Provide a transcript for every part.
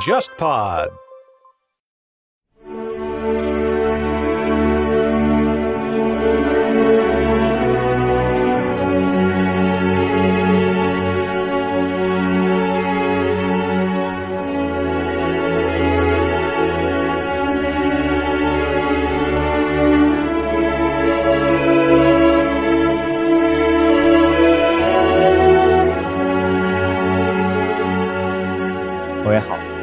JustPod。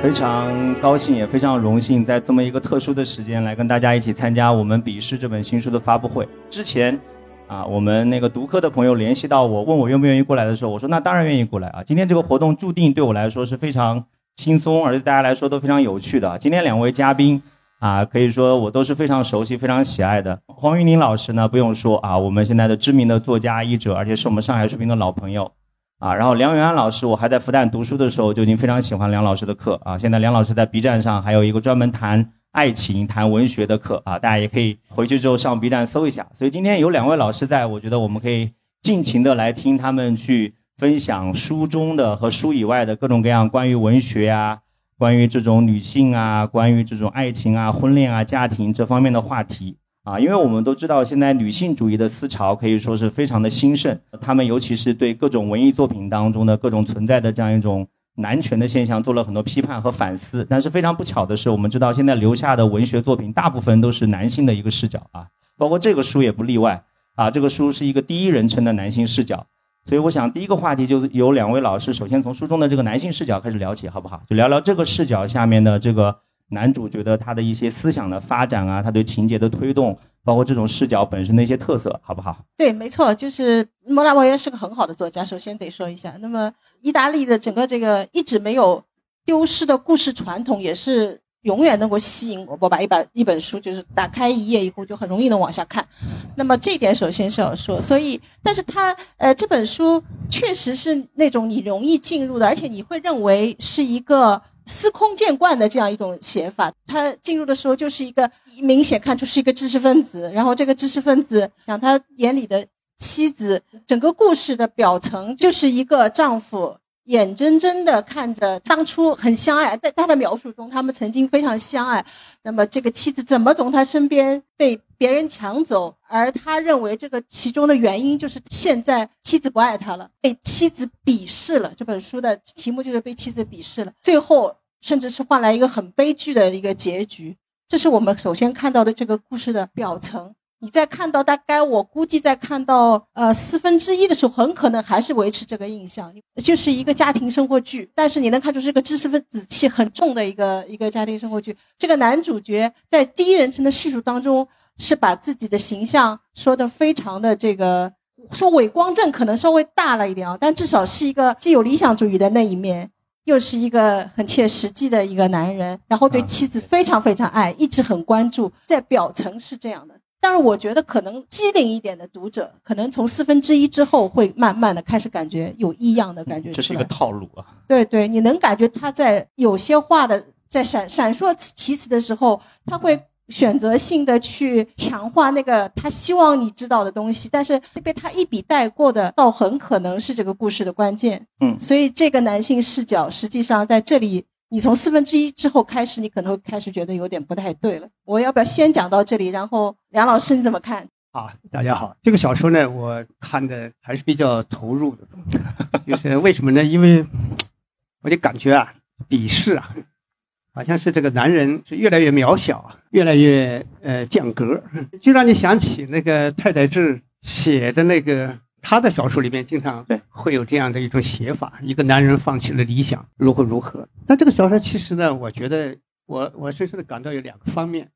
非常高兴也非常荣幸，在这么一个特殊的时间来跟大家一起参加我们《笔试》这本新书的发布会。之前，啊，我们那个读客的朋友联系到我，问我愿不愿意过来的时候，我说那当然愿意过来啊。今天这个活动注定对我来说是非常轻松，而且大家来说都非常有趣的。今天两位嘉宾啊，可以说我都是非常熟悉、非常喜爱的。黄云林老师呢，不用说啊，我们现在的知名的作家、译者，而且是我们上海书评的老朋友。啊，然后梁永安老师，我还在复旦读书的时候就已经非常喜欢梁老师的课啊。现在梁老师在 B 站上还有一个专门谈爱情、谈文学的课啊，大家也可以回去之后上 B 站搜一下。所以今天有两位老师在，我觉得我们可以尽情的来听他们去分享书中的和书以外的各种各样关于文学啊、关于这种女性啊、关于这种爱情啊、婚恋啊、家庭这方面的话题。啊，因为我们都知道，现在女性主义的思潮可以说是非常的兴盛，他们尤其是对各种文艺作品当中的各种存在的这样一种男权的现象做了很多批判和反思。但是非常不巧的是，我们知道现在留下的文学作品大部分都是男性的一个视角啊，包括这个书也不例外啊。这个书是一个第一人称的男性视角，所以我想第一个话题就是由两位老师首先从书中的这个男性视角开始聊起，好不好？就聊聊这个视角下面的这个。男主角的他的一些思想的发展啊，他对情节的推动，包括这种视角本身的一些特色，好不好？对，没错，就是莫拉维耶是个很好的作家，首先得说一下。那么，意大利的整个这个一直没有丢失的故事传统，也是永远能够吸引我。我把一本一本书就是打开一页以后，就很容易能往下看。那么这一点首先是要说。所以，但是他呃这本书确实是那种你容易进入的，而且你会认为是一个。司空见惯的这样一种写法，他进入的时候就是一个明显看出是一个知识分子，然后这个知识分子讲他眼里的妻子，整个故事的表层就是一个丈夫。眼睁睁地看着当初很相爱，在他的描述中，他们曾经非常相爱。那么这个妻子怎么从他身边被别人抢走？而他认为这个其中的原因就是现在妻子不爱他了，被妻子鄙视了。这本书的题目就是被妻子鄙视了。最后甚至是换来一个很悲剧的一个结局。这是我们首先看到的这个故事的表层。你在看到大概我估计在看到呃四分之一的时候，很可能还是维持这个印象，就是一个家庭生活剧。但是你能看出是个知识分子气很重的一个一个家庭生活剧。这个男主角在第一人称的叙述当中，是把自己的形象说的非常的这个，说伪光正可能稍微大了一点啊，但至少是一个既有理想主义的那一面，又是一个很切实际的一个男人，然后对妻子非常非常爱，一直很关注，在表层是这样的。但是我觉得可能机灵一点的读者，可能从四分之一之后会慢慢的开始感觉有异样的感觉。这是一个套路啊。对对，你能感觉他在有些话的在闪闪烁其词的时候，他会选择性的去强化那个他希望你知道的东西，但是被他一笔带过的，倒很可能是这个故事的关键。嗯，所以这个男性视角实际上在这里。你从四分之一之后开始，你可能开始觉得有点不太对了。我要不要先讲到这里，然后梁老师你怎么看？好，大家好，这个小说呢，我看的还是比较投入的，就是为什么呢？因为我就感觉啊，鄙视啊，好像是这个男人是越来越渺小，越来越呃降格，就让你想起那个太宰治写的那个。他的小说里面经常会有这样的一种写法：一个男人放弃了理想，如何如何。但这个小说其实呢，我觉得我我深深的感到有两个方面，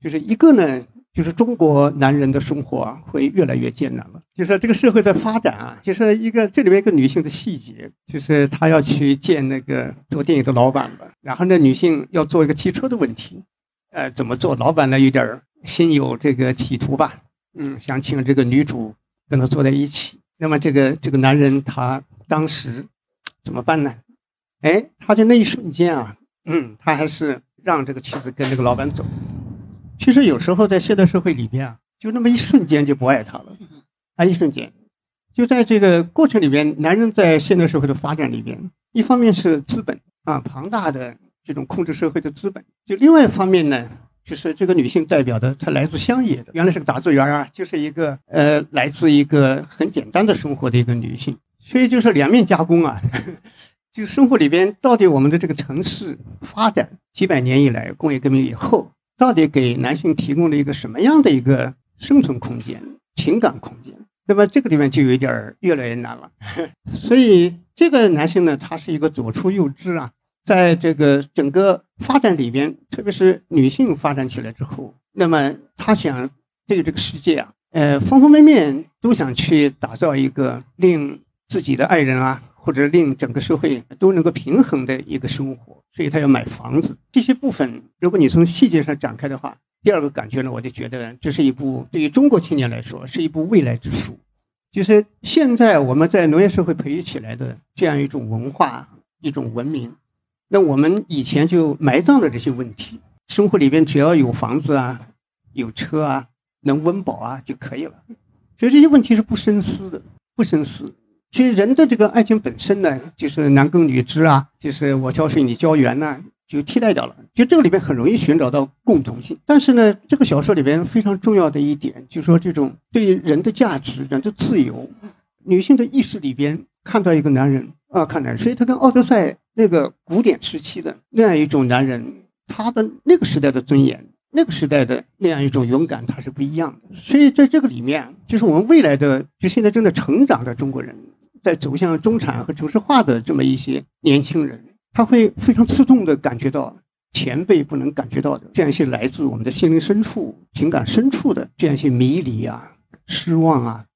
就是一个呢，就是中国男人的生活啊会越来越艰难了。就是这个社会在发展啊，就是一个这里面一个女性的细节，就是她要去见那个做电影的老板吧，然后呢，女性要做一个汽车的问题，呃，怎么做？老板呢有点心有这个企图吧，嗯，想请这个女主。跟他坐在一起，那么这个这个男人他当时怎么办呢？哎，他就那一瞬间啊，嗯，他还是让这个妻子跟这个老板走。其实有时候在现代社会里边啊，就那么一瞬间就不爱他了，啊，一瞬间，就在这个过程里边，男人在现代社会的发展里边，一方面是资本啊，庞大的这种控制社会的资本；就另外一方面呢，就是这个女性代表的，她来自乡野的，原来是个打字员啊，就是一个呃，来自一个很简单的生活的一个女性，所以就是两面加工啊。就生活里边，到底我们的这个城市发展几百年以来，工业革命以后，到底给男性提供了一个什么样的一个生存空间、情感空间？那么这个地方就有点越来越难了。所以这个男性呢，他是一个左出右支啊，在这个整个发展里边，特别是女性发展起来之后，那么她想对这个世界啊，呃，方方面面都想去打造一个令自己的爱人啊。或者令整个社会都能够平衡的一个生活，所以她要买房子。这些部分，如果你从细节上展开的话，第二个感觉呢，我就觉得这是一部对于中国青年来说是一部未来之书。就是现在我们在农业社会培育起来的这样一种文化、一种文明，那我们以前就埋葬了这些问题。生活里边只要有房子啊、有车啊、能温饱啊就可以了，所以这些问题是不深思的，不深思。其实人的这个爱情本身呢，就是男耕女织啊，就是我浇水你浇园呐，就替代掉了。就这个里边很容易寻找到共同性。但是呢，这个小说里边非常重要的一点，就是说这种对人的价值、人的自由，女性的意识里边看到一个男人啊，看男人，所以他跟奥德赛那个古典时期的那样一种男人，他的那个时代的尊严。那个时代的那样一种勇敢，他是不一样的。所以在这个里面，就是我们未来的，就现在正在成长的中国人，在走向中产和城市化的这么一些年轻人，他会非常刺痛的感觉到前辈不能感觉到的这样一些来自我们的心灵深处、情感深处的这样一些迷离啊、失望啊，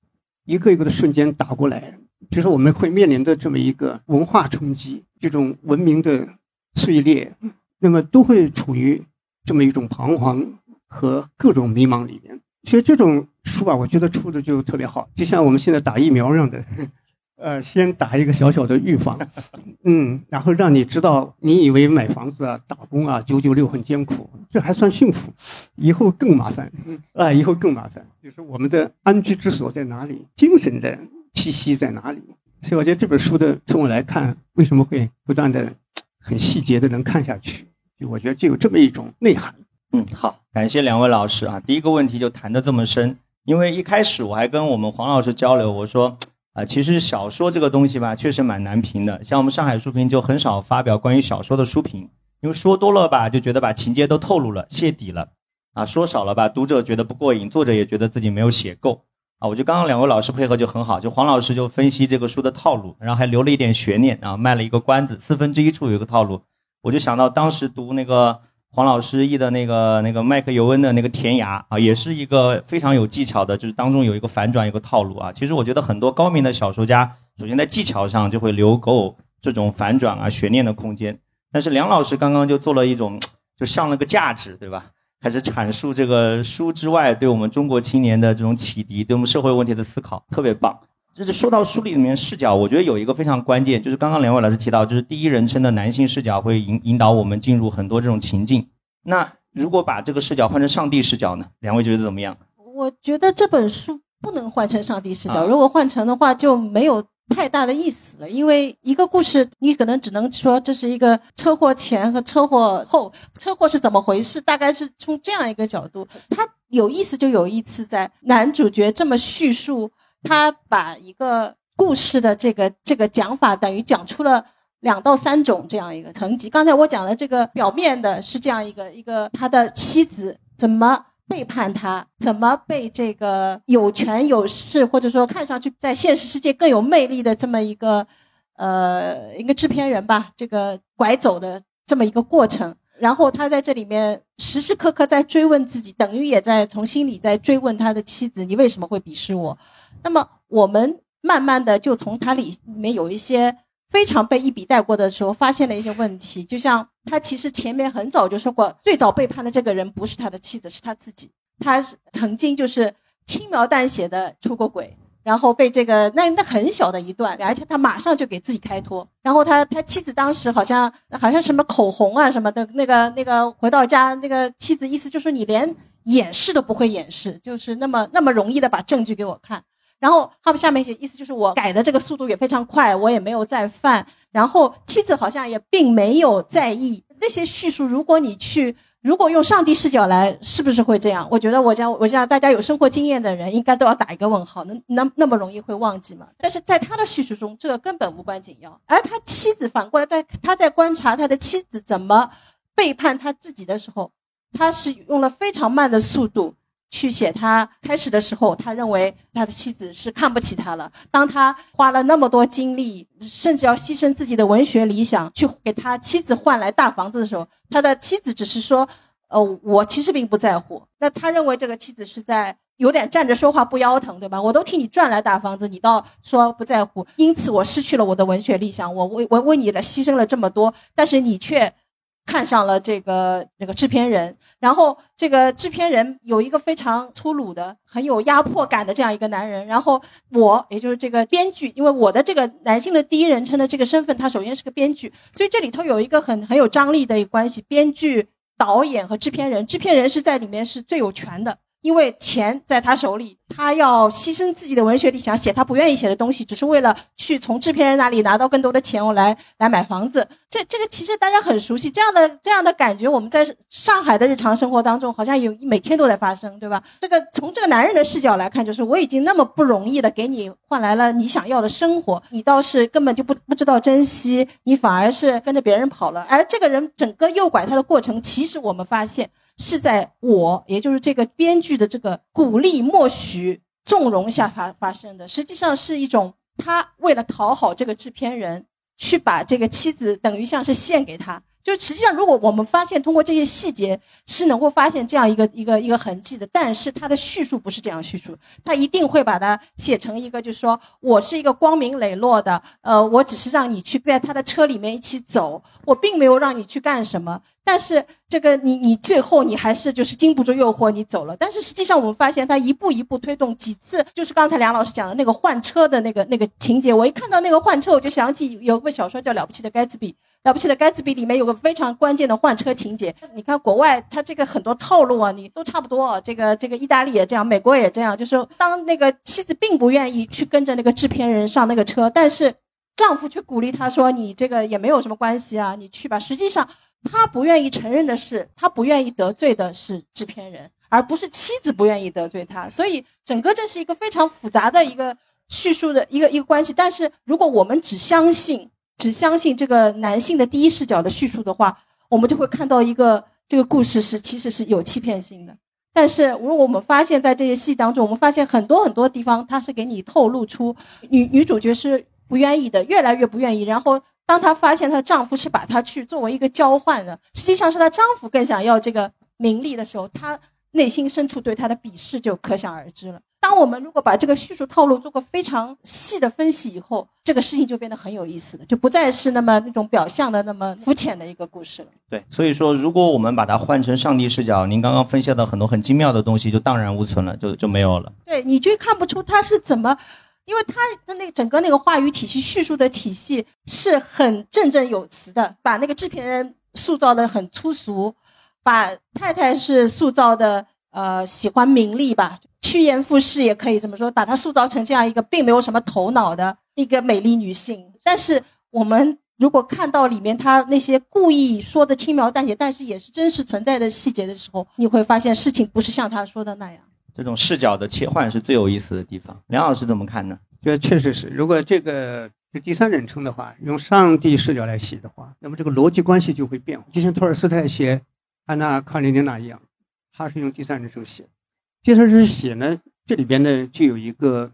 一个一个的瞬间打过来，就是我们会面临的这么一个文化冲击，这种文明的碎裂，那么都会处于。这么一种彷徨和各种迷茫里面，其实这种书啊，我觉得出的就特别好，就像我们现在打疫苗一样的，呃，先打一个小小的预防，嗯，然后让你知道，你以为买房子啊、打工啊、九九六很艰苦，这还算幸福，以后更麻烦，啊，以后更麻烦，就是我们的安居之所在哪里，精神的气息在哪里？所以我觉得这本书的，从我来看，为什么会不断的很细节的能看下去？就我觉得就有这么一种内涵。嗯，好，感谢两位老师啊。第一个问题就谈得这么深，因为一开始我还跟我们黄老师交流，我说啊，其实小说这个东西吧，确实蛮难评的。像我们上海书评就很少发表关于小说的书评，因为说多了吧，就觉得把情节都透露了、泄底了啊；说少了吧，读者觉得不过瘾，作者也觉得自己没有写够啊。我觉得刚刚两位老师配合就很好，就黄老师就分析这个书的套路，然后还留了一点悬念啊，卖了一个关子，四分之一处有一个套路。我就想到当时读那个黄老师译的那个那个麦克尤恩的那个《田涯》啊，也是一个非常有技巧的，就是当中有一个反转，一个套路啊。其实我觉得很多高明的小说家，首先在技巧上就会留够这种反转啊、悬念的空间。但是梁老师刚刚就做了一种，就上了个价值，对吧？开始阐述这个书之外对我们中国青年的这种启迪，对我们社会问题的思考，特别棒。就是说到书里面视角，我觉得有一个非常关键，就是刚刚两位老师提到，就是第一人称的男性视角会引引导我们进入很多这种情境。那如果把这个视角换成上帝视角呢？两位觉得怎么样？我觉得这本书不能换成上帝视角，如果换成的话就没有太大的意思了。因为一个故事，你可能只能说这是一个车祸前和车祸后，车祸是怎么回事，大概是从这样一个角度。它有意思就有意思在男主角这么叙述。他把一个故事的这个这个讲法，等于讲出了两到三种这样一个层级。刚才我讲的这个表面的是这样一个一个他的妻子怎么背叛他，怎么被这个有权有势或者说看上去在现实世界更有魅力的这么一个呃一个制片人吧，这个拐走的这么一个过程。然后他在这里面时时刻刻在追问自己，等于也在从心里在追问他的妻子：你为什么会鄙视我？那么我们慢慢的就从他里面有一些非常被一笔带过的时候，发现了一些问题。就像他其实前面很早就说过，最早背叛的这个人不是他的妻子，是他自己。他是曾经就是轻描淡写的出过轨，然后被这个那那很小的一段，而且他马上就给自己开脱。然后他他妻子当时好像好像什么口红啊什么的，那个那个回到家，那个妻子意思就是你连掩饰都不会掩饰，就是那么那么容易的把证据给我看。然后他们下面写意思就是我改的这个速度也非常快，我也没有再犯。然后妻子好像也并没有在意这些叙述。如果你去，如果用上帝视角来，是不是会这样？我觉得我讲，我讲大家有生活经验的人应该都要打一个问号。那那那么容易会忘记吗？但是在他的叙述中，这个根本无关紧要。而他妻子反过来，在他在观察他的妻子怎么背叛他自己的时候，他是用了非常慢的速度。去写他开始的时候，他认为他的妻子是看不起他了。当他花了那么多精力，甚至要牺牲自己的文学理想去给他妻子换来大房子的时候，他的妻子只是说：“呃，我其实并不在乎。”那他认为这个妻子是在有点站着说话不腰疼，对吧？我都替你赚来大房子，你倒说不在乎，因此我失去了我的文学理想。我为我为你了牺牲了这么多，但是你却。看上了这个那个制片人，然后这个制片人有一个非常粗鲁的、很有压迫感的这样一个男人，然后我也就是这个编剧，因为我的这个男性的第一人称的这个身份，他首先是个编剧，所以这里头有一个很很有张力的一个关系，编剧、导演和制片人，制片人是在里面是最有权的。因为钱在他手里，他要牺牲自己的文学理想，写他不愿意写的东西，只是为了去从制片人那里拿到更多的钱，我来来买房子。这这个其实大家很熟悉，这样的这样的感觉，我们在上海的日常生活当中，好像有每天都在发生，对吧？这个从这个男人的视角来看，就是我已经那么不容易的给你换来了你想要的生活，你倒是根本就不不知道珍惜，你反而是跟着别人跑了。而这个人整个诱拐他的过程，其实我们发现。是在我，也就是这个编剧的这个鼓励、默许、纵容下发发生的，实际上是一种他为了讨好这个制片人，去把这个妻子等于像是献给他。就是实际上，如果我们发现通过这些细节是能够发现这样一个一个一个痕迹的，但是他的叙述不是这样叙述，他一定会把它写成一个，就是说我是一个光明磊落的，呃，我只是让你去在他的车里面一起走，我并没有让你去干什么。但是这个你你最后你还是就是经不住诱惑你走了。但是实际上我们发现他一步一步推动几次，就是刚才梁老师讲的那个换车的那个那个情节。我一看到那个换车，我就想起有个小说叫《了不起的盖茨比》，《了不起的盖茨比》里面有个非常关键的换车情节。你看国外他这个很多套路啊，你都差不多。这个这个意大利也这样，美国也这样，就是当那个妻子并不愿意去跟着那个制片人上那个车，但是丈夫却鼓励她说：“你这个也没有什么关系啊，你去吧。”实际上。他不愿意承认的是，他不愿意得罪的是制片人，而不是妻子不愿意得罪他。所以，整个这是一个非常复杂的一个叙述的一个一个关系。但是，如果我们只相信只相信这个男性的第一视角的叙述的话，我们就会看到一个这个故事是其实是有欺骗性的。但是，如果我们发现，在这些戏当中，我们发现很多很多地方，他是给你透露出女女主角是不愿意的，越来越不愿意，然后。当她发现她丈夫是把她去作为一个交换的，实际上是她丈夫更想要这个名利的时候，她内心深处对他的鄙视就可想而知了。当我们如果把这个叙述套路做个非常细的分析以后，这个事情就变得很有意思了，就不再是那么那种表象的那么肤浅的一个故事了。对，所以说如果我们把它换成上帝视角，您刚刚分析的很多很精妙的东西就荡然无存了，就就没有了。对，你就看不出他是怎么。因为他的那整个那个话语体系、叙述的体系是很振振有词的，把那个制片人塑造的很粗俗，把太太是塑造的呃喜欢名利吧，趋炎附势也可以这么说，把她塑造成这样一个并没有什么头脑的一个美丽女性。但是我们如果看到里面他那些故意说的轻描淡写，但是也是真实存在的细节的时候，你会发现事情不是像他说的那样。这种视角的切换是最有意思的地方。梁老师怎么看呢？觉得确实是，如果这个是第三人称的话，用上帝视角来写的话，那么这个逻辑关系就会变。就像托尔斯泰写《安娜·卡列尼娜》一样，他是用第三人称写。第三人称写呢，这里边呢就有一个，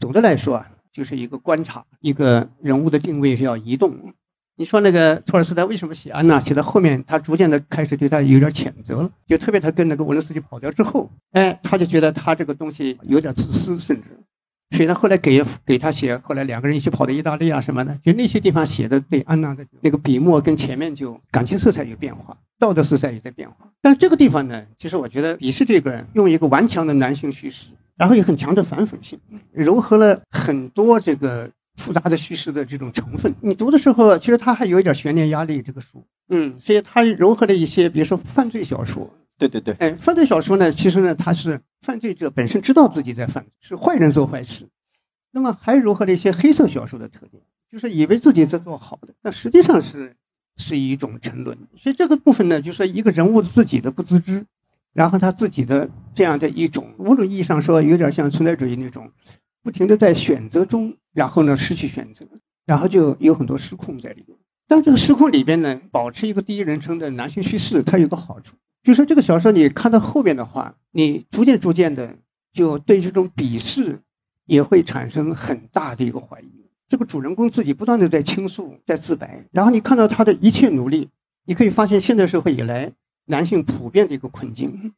总的来说啊，就是一个观察，一个人物的定位是要移动。你说那个托尔斯泰为什么写安娜？写到后面，他逐渐的开始对他有点谴责了，就特别他跟那个沃伦斯基跑掉之后，哎，他就觉得他这个东西有点自私，甚至，所以他，后来给给他写，后来两个人一起跑到意大利啊什么的，就那些地方写的对安娜的那个笔墨跟前面就感情色彩有变化，道德色彩也在变化。但这个地方呢，其实我觉得，也是这个用一个顽强的男性叙事，然后有很强的反讽性，糅合了很多这个。复杂的叙事的这种成分，你读的时候，其实它还有一点悬念压力。这个书，嗯，所以它融合了一些，比如说犯罪小说。对对对，哎，犯罪小说呢，其实呢，它是犯罪者本身知道自己在犯，是坏人做坏事，那么还融合了一些黑色小说的特点，就是以为自己在做好的，但实际上是是一种沉沦。所以这个部分呢，就是一个人物自己的不自知，然后他自己的这样的一种，某种意义上说，有点像存在主义那种，不停的在选择中，然后呢失去选择，然后就有很多失控在里面。但这个失控里边呢，保持一个第一人称的男性叙事，它有个好处，就是这个小说你看到后边的话，你逐渐逐渐的就对这种鄙视也会产生很大的一个怀疑。这个主人公自己不断的在倾诉，在自白，然后你看到他的一切努力，你可以发现现代社会以来男性普遍的一个困境。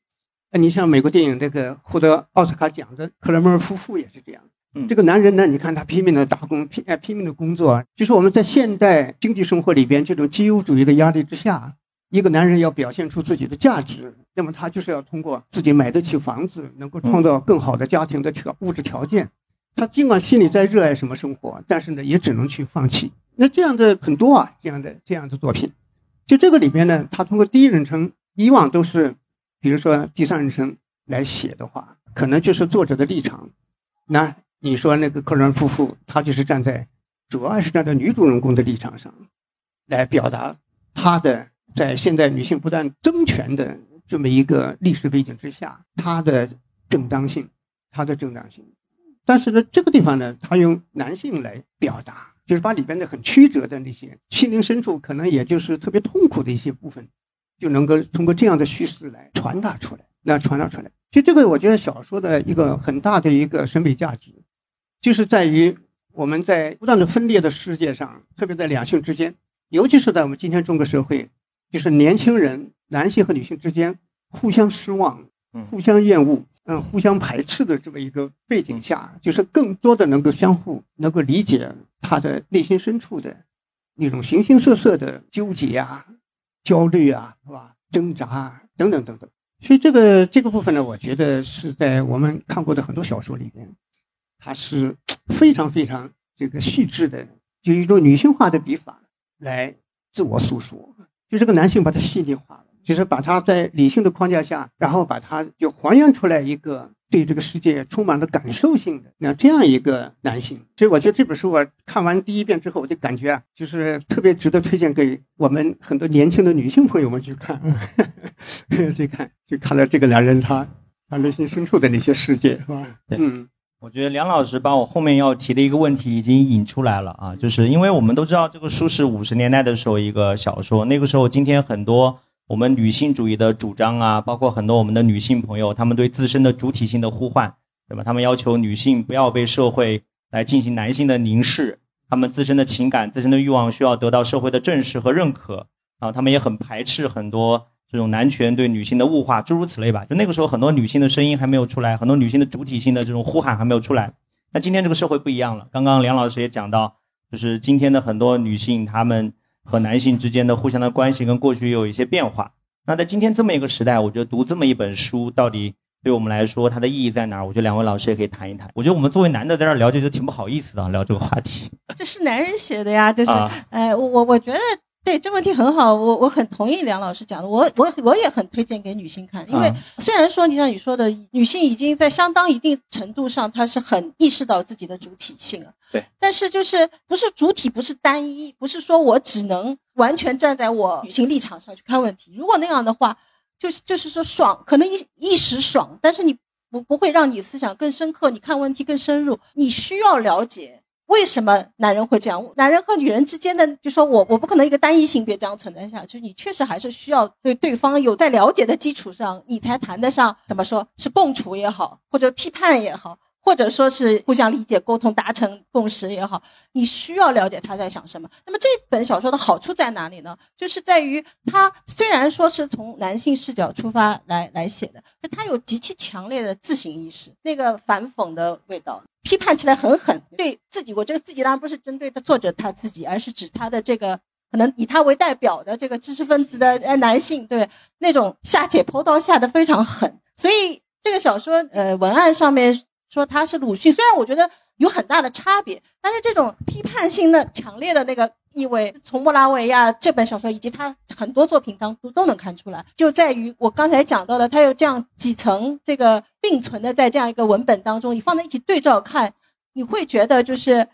哎，你像美国电影这个获得奥斯卡奖的克莱默夫妇也是这样。这个男人呢，你看他拼命的打工，拼拼命的工作，就是我们在现代经济生活里边这种基优主义的压力之下，一个男人要表现出自己的价值，那么他就是要通过自己买得起房子，能够创造更好的家庭的条物质条件。他尽管心里在热爱什么生活，但是呢，也只能去放弃。那这样的很多啊，这样的这样的作品，就这个里边呢，他通过第一人称，以往都是，比如说第三人称来写的话，可能就是作者的立场，那。你说那个克伦夫妇，他就是站在，主要是站在女主人公的立场上，来表达他的在现在女性不断争权的这么一个历史背景之下，他的正当性，他的正当性。但是呢，这个地方呢，他用男性来表达，就是把里边的很曲折的那些心灵深处，可能也就是特别痛苦的一些部分，就能够通过这样的叙事来传达出来，来传达出来。其实这个我觉得小说的一个很大的一个审美价值。就是在于我们在不断的分裂的世界上，特别在两性之间，尤其是在我们今天中国社会，就是年轻人男性和女性之间互相失望、互相厌恶、嗯，互相排斥的这么一个背景下，就是更多的能够相互能够理解他的内心深处的那种形形色色的纠结啊、焦虑啊，是吧？挣扎啊，等等等等。所以这个这个部分呢，我觉得是在我们看过的很多小说里边。它是非常非常这个细致的，就一种女性化的笔法来自我诉说，就这个男性把它细腻化了，就是把他在理性的框架下，然后把它就还原出来一个对这个世界充满了感受性的那这样一个男性。所以我觉得这本书我看完第一遍之后，我就感觉啊，就是特别值得推荐给我们很多年轻的女性朋友们去看，去看，就看了这个男人他他内心深处的那些世界，是吧？嗯。我觉得梁老师把我后面要提的一个问题已经引出来了啊，就是因为我们都知道这个书是五十年代的时候一个小说，那个时候今天很多我们女性主义的主张啊，包括很多我们的女性朋友，她们对自身的主体性的呼唤，对吧？她们要求女性不要被社会来进行男性的凝视，她们自身的情感、自身的欲望需要得到社会的正视和认可，啊，她们也很排斥很多。这种男权对女性的物化，诸如此类吧。就那个时候，很多女性的声音还没有出来，很多女性的主体性的这种呼喊还没有出来。那今天这个社会不一样了。刚刚梁老师也讲到，就是今天的很多女性，她们和男性之间的互相的关系跟过去有一些变化。那在今天这么一个时代，我觉得读这么一本书，到底对我们来说它的意义在哪儿？我觉得两位老师也可以谈一谈。我觉得我们作为男的在这儿聊，就挺不好意思的，聊这个话题。这是男人写的呀，就是，哎，我我我觉得。对，这问题很好，我我很同意梁老师讲的，我我我也很推荐给女性看，因为虽然说你像你说的，女性已经在相当一定程度上，她是很意识到自己的主体性了，对，但是就是不是主体，不是单一，不是说我只能完全站在我女性立场上去看问题，如果那样的话，就是就是说爽，可能一一时爽，但是你不不会让你思想更深刻，你看问题更深入，你需要了解。为什么男人会这样？男人和女人之间的，就说我我不可能一个单一性别这样存在下去。你确实还是需要对对方有在了解的基础上，你才谈得上怎么说是共处也好，或者批判也好。或者说是互相理解、沟通、达成共识也好，你需要了解他在想什么。那么这本小说的好处在哪里呢？就是在于它虽然说是从男性视角出发来来写的，它有极其强烈的自省意识，那个反讽的味道，批判起来很狠。对自己，我觉得自己当然不是针对的作者他自己，而是指他的这个可能以他为代表的这个知识分子的呃男性，对那种下解剖刀下的非常狠。所以这个小说呃文案上面。说他是鲁迅，虽然我觉得有很大的差别，但是这种批判性的强烈的那个意味，从莫拉维亚这本小说以及他很多作品当中都能看出来，就在于我刚才讲到的，他有这样几层这个并存的在这样一个文本当中，你放在一起对照看，你会觉得就是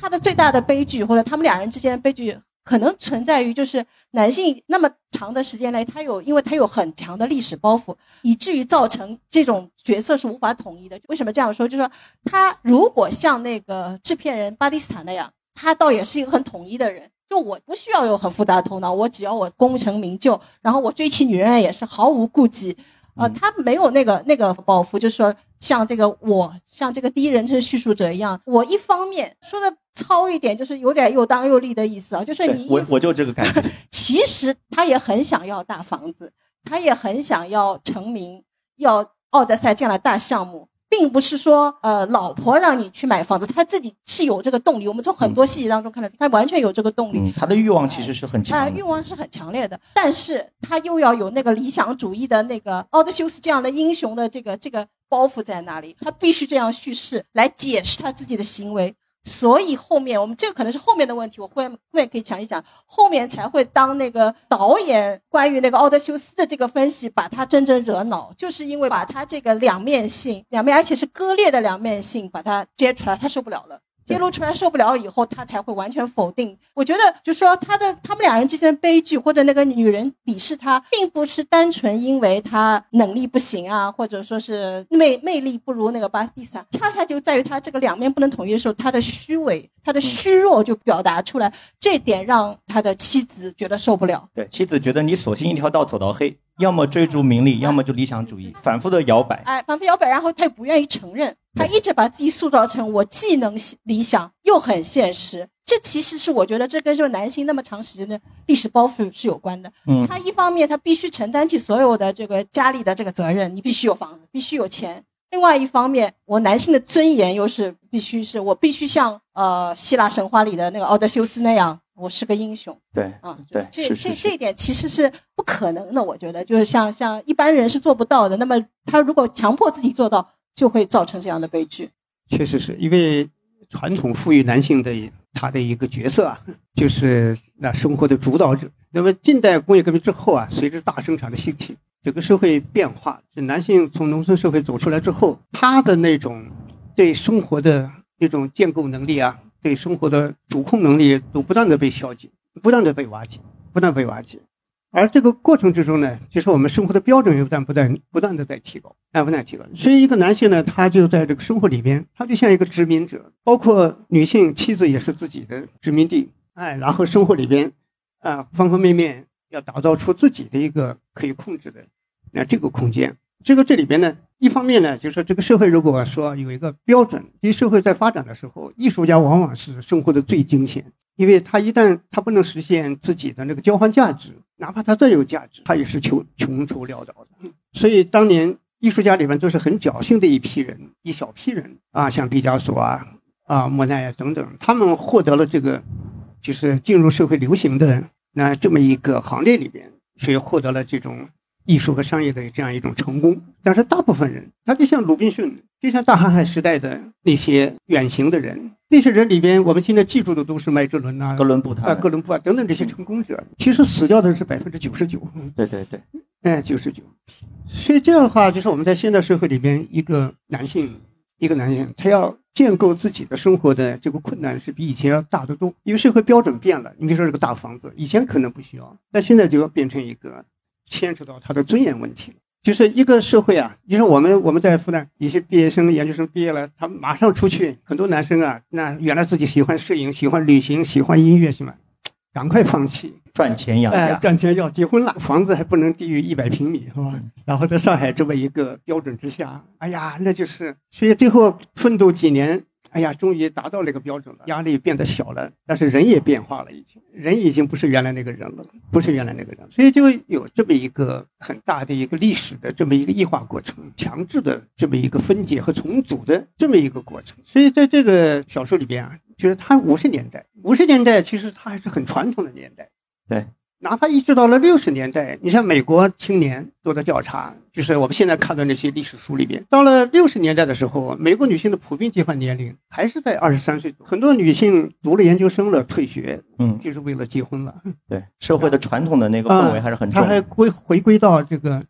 他的最大的悲剧，或者他们两人之间的悲剧，可能存在于就是男性那么长的时间内，他有因为他有很强的历史包袱，以至于造成这种角色是无法统一的。为什么这样说？就是说他如果像那个制片人巴蒂斯塔那样，他倒也是一个很统一的人。就我不需要有很复杂的头脑，我只要我功成名就，然后我追起女人也是毫无顾忌。呃，他没有那个那个包袱，就是说像这个我，像这个第一人称叙述者一样，我一方面说的糙一点，就是有点又当又立的意思啊，就是你我我就这个感觉。其实他也很想要大房子，他也很想要成名，要奥德赛这样的大项目。并不是说，呃，老婆让你去买房子，他自己是有这个动力。我们从很多细节当中看到，他完全有这个动力。他的欲望其实是很强，啊，欲望是很强烈的。但是他又要有那个理想主义的那个奥德修斯这样的英雄的这个这个包袱在那里，他必须这样叙事来解释他自己的行为。所以后面我们这个可能是后面的问题，我后面后面可以讲一讲，后面才会当那个导演关于那个奥德修斯的这个分析，把他真正惹恼，就是因为把他这个两面性，两面而且是割裂的两面性，把他揭出来，他受不了了。揭露出来受不了以后，他才会完全否定。我觉得，就说他的他们两人之间的悲剧，或者那个女人鄙视他，并不是单纯因为他能力不行啊，或者说是魅魅力不如那个巴斯蒂萨，恰恰就在于他这个两面不能统一的时候，他的虚伪。他的虚弱就表达出来，这点让他的妻子觉得受不了。对，妻子觉得你索性一条道走到黑，要么追逐名利，要么就理想主义，反复的摇摆。哎，反复摇摆，然后他也不愿意承认，他一直把自己塑造成我既能理想又很现实。这其实是我觉得这跟这个男性那么长时间的历史包袱是有关的。嗯，他一方面他必须承担起所有的这个家里的这个责任，你必须有房子，必须有钱。另外一方面，我男性的尊严又是必须是我必须像呃希腊神话里的那个奥德修斯那样，我是个英雄。对，啊，对，这这这一点其实是不可能的，我觉得就是像像一般人是做不到的。那么他如果强迫自己做到，就会造成这样的悲剧。确实是因为传统赋予男性的他的一个角色啊，就是那生活的主导者。那么近代工业革命之后啊，随着大生产的兴起。整个社会变化，就男性从农村社会走出来之后，他的那种对生活的那种建构能力啊，对生活的主控能力都不断的被消解，不断的被瓦解，不断被瓦解。而这个过程之中呢，就是我们生活的标准又在不断不断的在提高，哎，不断提高。所以一个男性呢，他就在这个生活里边，他就像一个殖民者，包括女性妻子也是自己的殖民地，哎，然后生活里边啊，方方面面。要打造出自己的一个可以控制的那这个空间。这个这里边呢，一方面呢，就是说这个社会如果说有一个标准，因为社会在发展的时候，艺术家往往是生活的最惊险，因为他一旦他不能实现自己的那个交换价值，哪怕他再有价值，他也是穷穷愁潦倒的。所以当年艺术家里面都是很侥幸的一批人，一小批人啊，像毕加索啊、啊莫奈啊等等，他们获得了这个就是进入社会流行的。那这么一个行列里边，所以获得了这种艺术和商业的这样一种成功。但是大部分人，他就像鲁滨逊，就像大航海时代的那些远行的人，那些人里边，我们现在记住的都是麦哲伦呐、哥伦布他、哥伦布啊等等这些成功者。其实死掉的是百分之九十九。对对对，哎，九十九。所以这样的话，就是我们在现代社会里边，一个男性。一个男性，他要建构自己的生活的这个困难是比以前要大得多，因为社会标准变了。你比如说这个大房子，以前可能不需要，但现在就要变成一个牵扯到他的尊严问题了。就是一个社会啊，就是我们我们在复旦一些毕业生、研究生毕业了，他马上出去，很多男生啊，那原来自己喜欢摄影、喜欢旅行、喜欢音乐，什么，赶快放弃。赚钱养家，赚钱要结婚了，房子还不能低于一百平米，是吧？然后在上海这么一个标准之下，哎呀，那就是，所以最后奋斗几年，哎呀，终于达到那个标准了，压力变得小了，但是人也变化了，已经，人已经不是原来那个人了，不是原来那个人，所以就有这么一个很大的一个历史的这么一个异化过程，强制的这么一个分解和重组的这么一个过程。所以在这个小说里边啊，就是他五十年代，五十年代其实他还是很传统的年代。对，哪怕一直到了六十年代，你像美国青年做的调查，就是我们现在看的那些历史书里边，到了六十年代的时候，美国女性的普遍结婚年龄还是在二十三岁，很多女性读了研究生了，退学，嗯，就是为了结婚了。对，社会的传统的那个氛围还是很重。他还归回归到这个，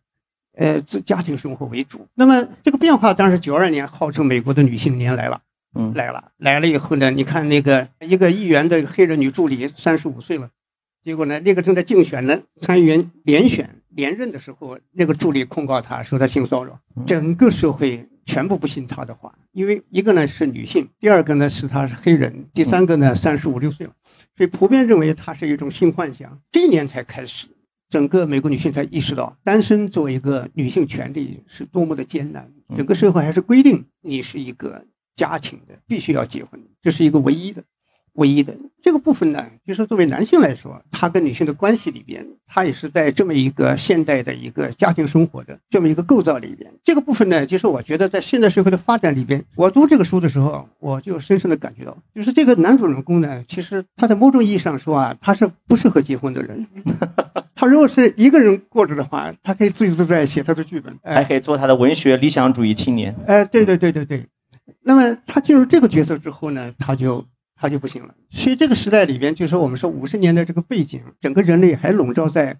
呃，自家庭生活为主。那么这个变化当然是九二年号称美国的女性年来了。嗯来了，来了以后呢，你看那个一个议员的黑人女助理，三十五岁了，结果呢，那个正在竞选呢，参议员连选连任的时候，那个助理控告他说他性骚扰，整个社会全部不信他的话，因为一个呢是女性，第二个呢是他是黑人，第三个呢三十五六岁了，所以普遍认为他是一种性幻想。这一年才开始，整个美国女性才意识到，单身作为一个女性权利是多么的艰难。整个社会还是规定你是一个家庭的，必须要结婚，这是一个唯一的。唯一的这个部分呢，就是作为男性来说，他跟女性的关系里边，他也是在这么一个现代的一个家庭生活的这么一个构造里边。这个部分呢，就是我觉得在现代社会的发展里边，我读这个书的时候，我就深深的感觉到，就是这个男主人公呢，其实他在某种意义上说啊，他是不适合结婚的人。他如果是一个人过着的话，他可以自由自在写他的剧本，哎还可以做他的文学理想主义青年。哎，对对对对对。那么他进入这个角色之后呢，他就他就不行了。所以这个时代里边，就是说我们说五十年的这个背景，整个人类还笼罩在，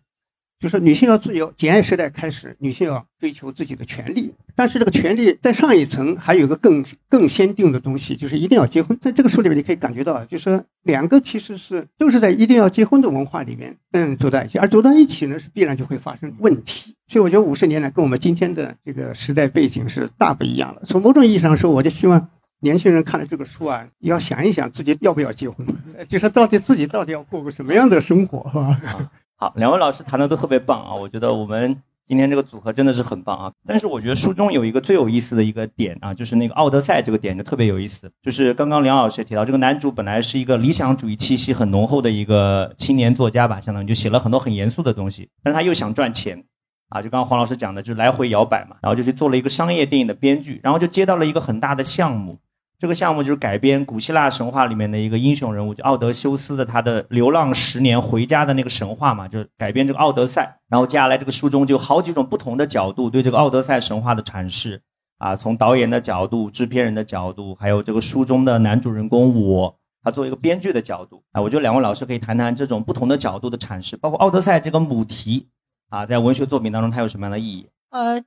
就是女性要自由。简爱时代开始，女性要追求自己的权利，但是这个权利在上一层还有个更更先定的东西，就是一定要结婚。在这个书里面，你可以感觉到，就是说两个其实是都是在一定要结婚的文化里面，嗯，走在一起，而走到一起呢，是必然就会发生问题。所以我觉得五十年来跟我们今天的这个时代背景是大不一样的。从某种意义上说，我就希望年轻人看了这个书啊，要想一想自己要不要结婚，就是到底自己到底要过个什么样的生活，是吧？好，两位老师谈的都特别棒啊，我觉得我们今天这个组合真的是很棒啊。但是我觉得书中有一个最有意思的一个点啊，就是那个奥德赛这个点就特别有意思。就是刚刚梁老师也提到，这个男主本来是一个理想主义气息很浓厚的一个青年作家吧，相当于就写了很多很严肃的东西，但是他又想赚钱。啊，就刚刚黄老师讲的，就来回摇摆嘛，然后就去做了一个商业电影的编剧，然后就接到了一个很大的项目，这个项目就是改编古希腊神话里面的一个英雄人物，就奥德修斯的他的流浪十年回家的那个神话嘛，就是改编这个奥德赛。然后接下来这个书中就好几种不同的角度对这个奥德赛神话的阐释啊，从导演的角度、制片人的角度，还有这个书中的男主人公我，他作为一个编剧的角度啊，我觉得两位老师可以谈谈这种不同的角度的阐释，包括奥德赛这个母题啊，在文学作品当中它有什么样的意义？呃，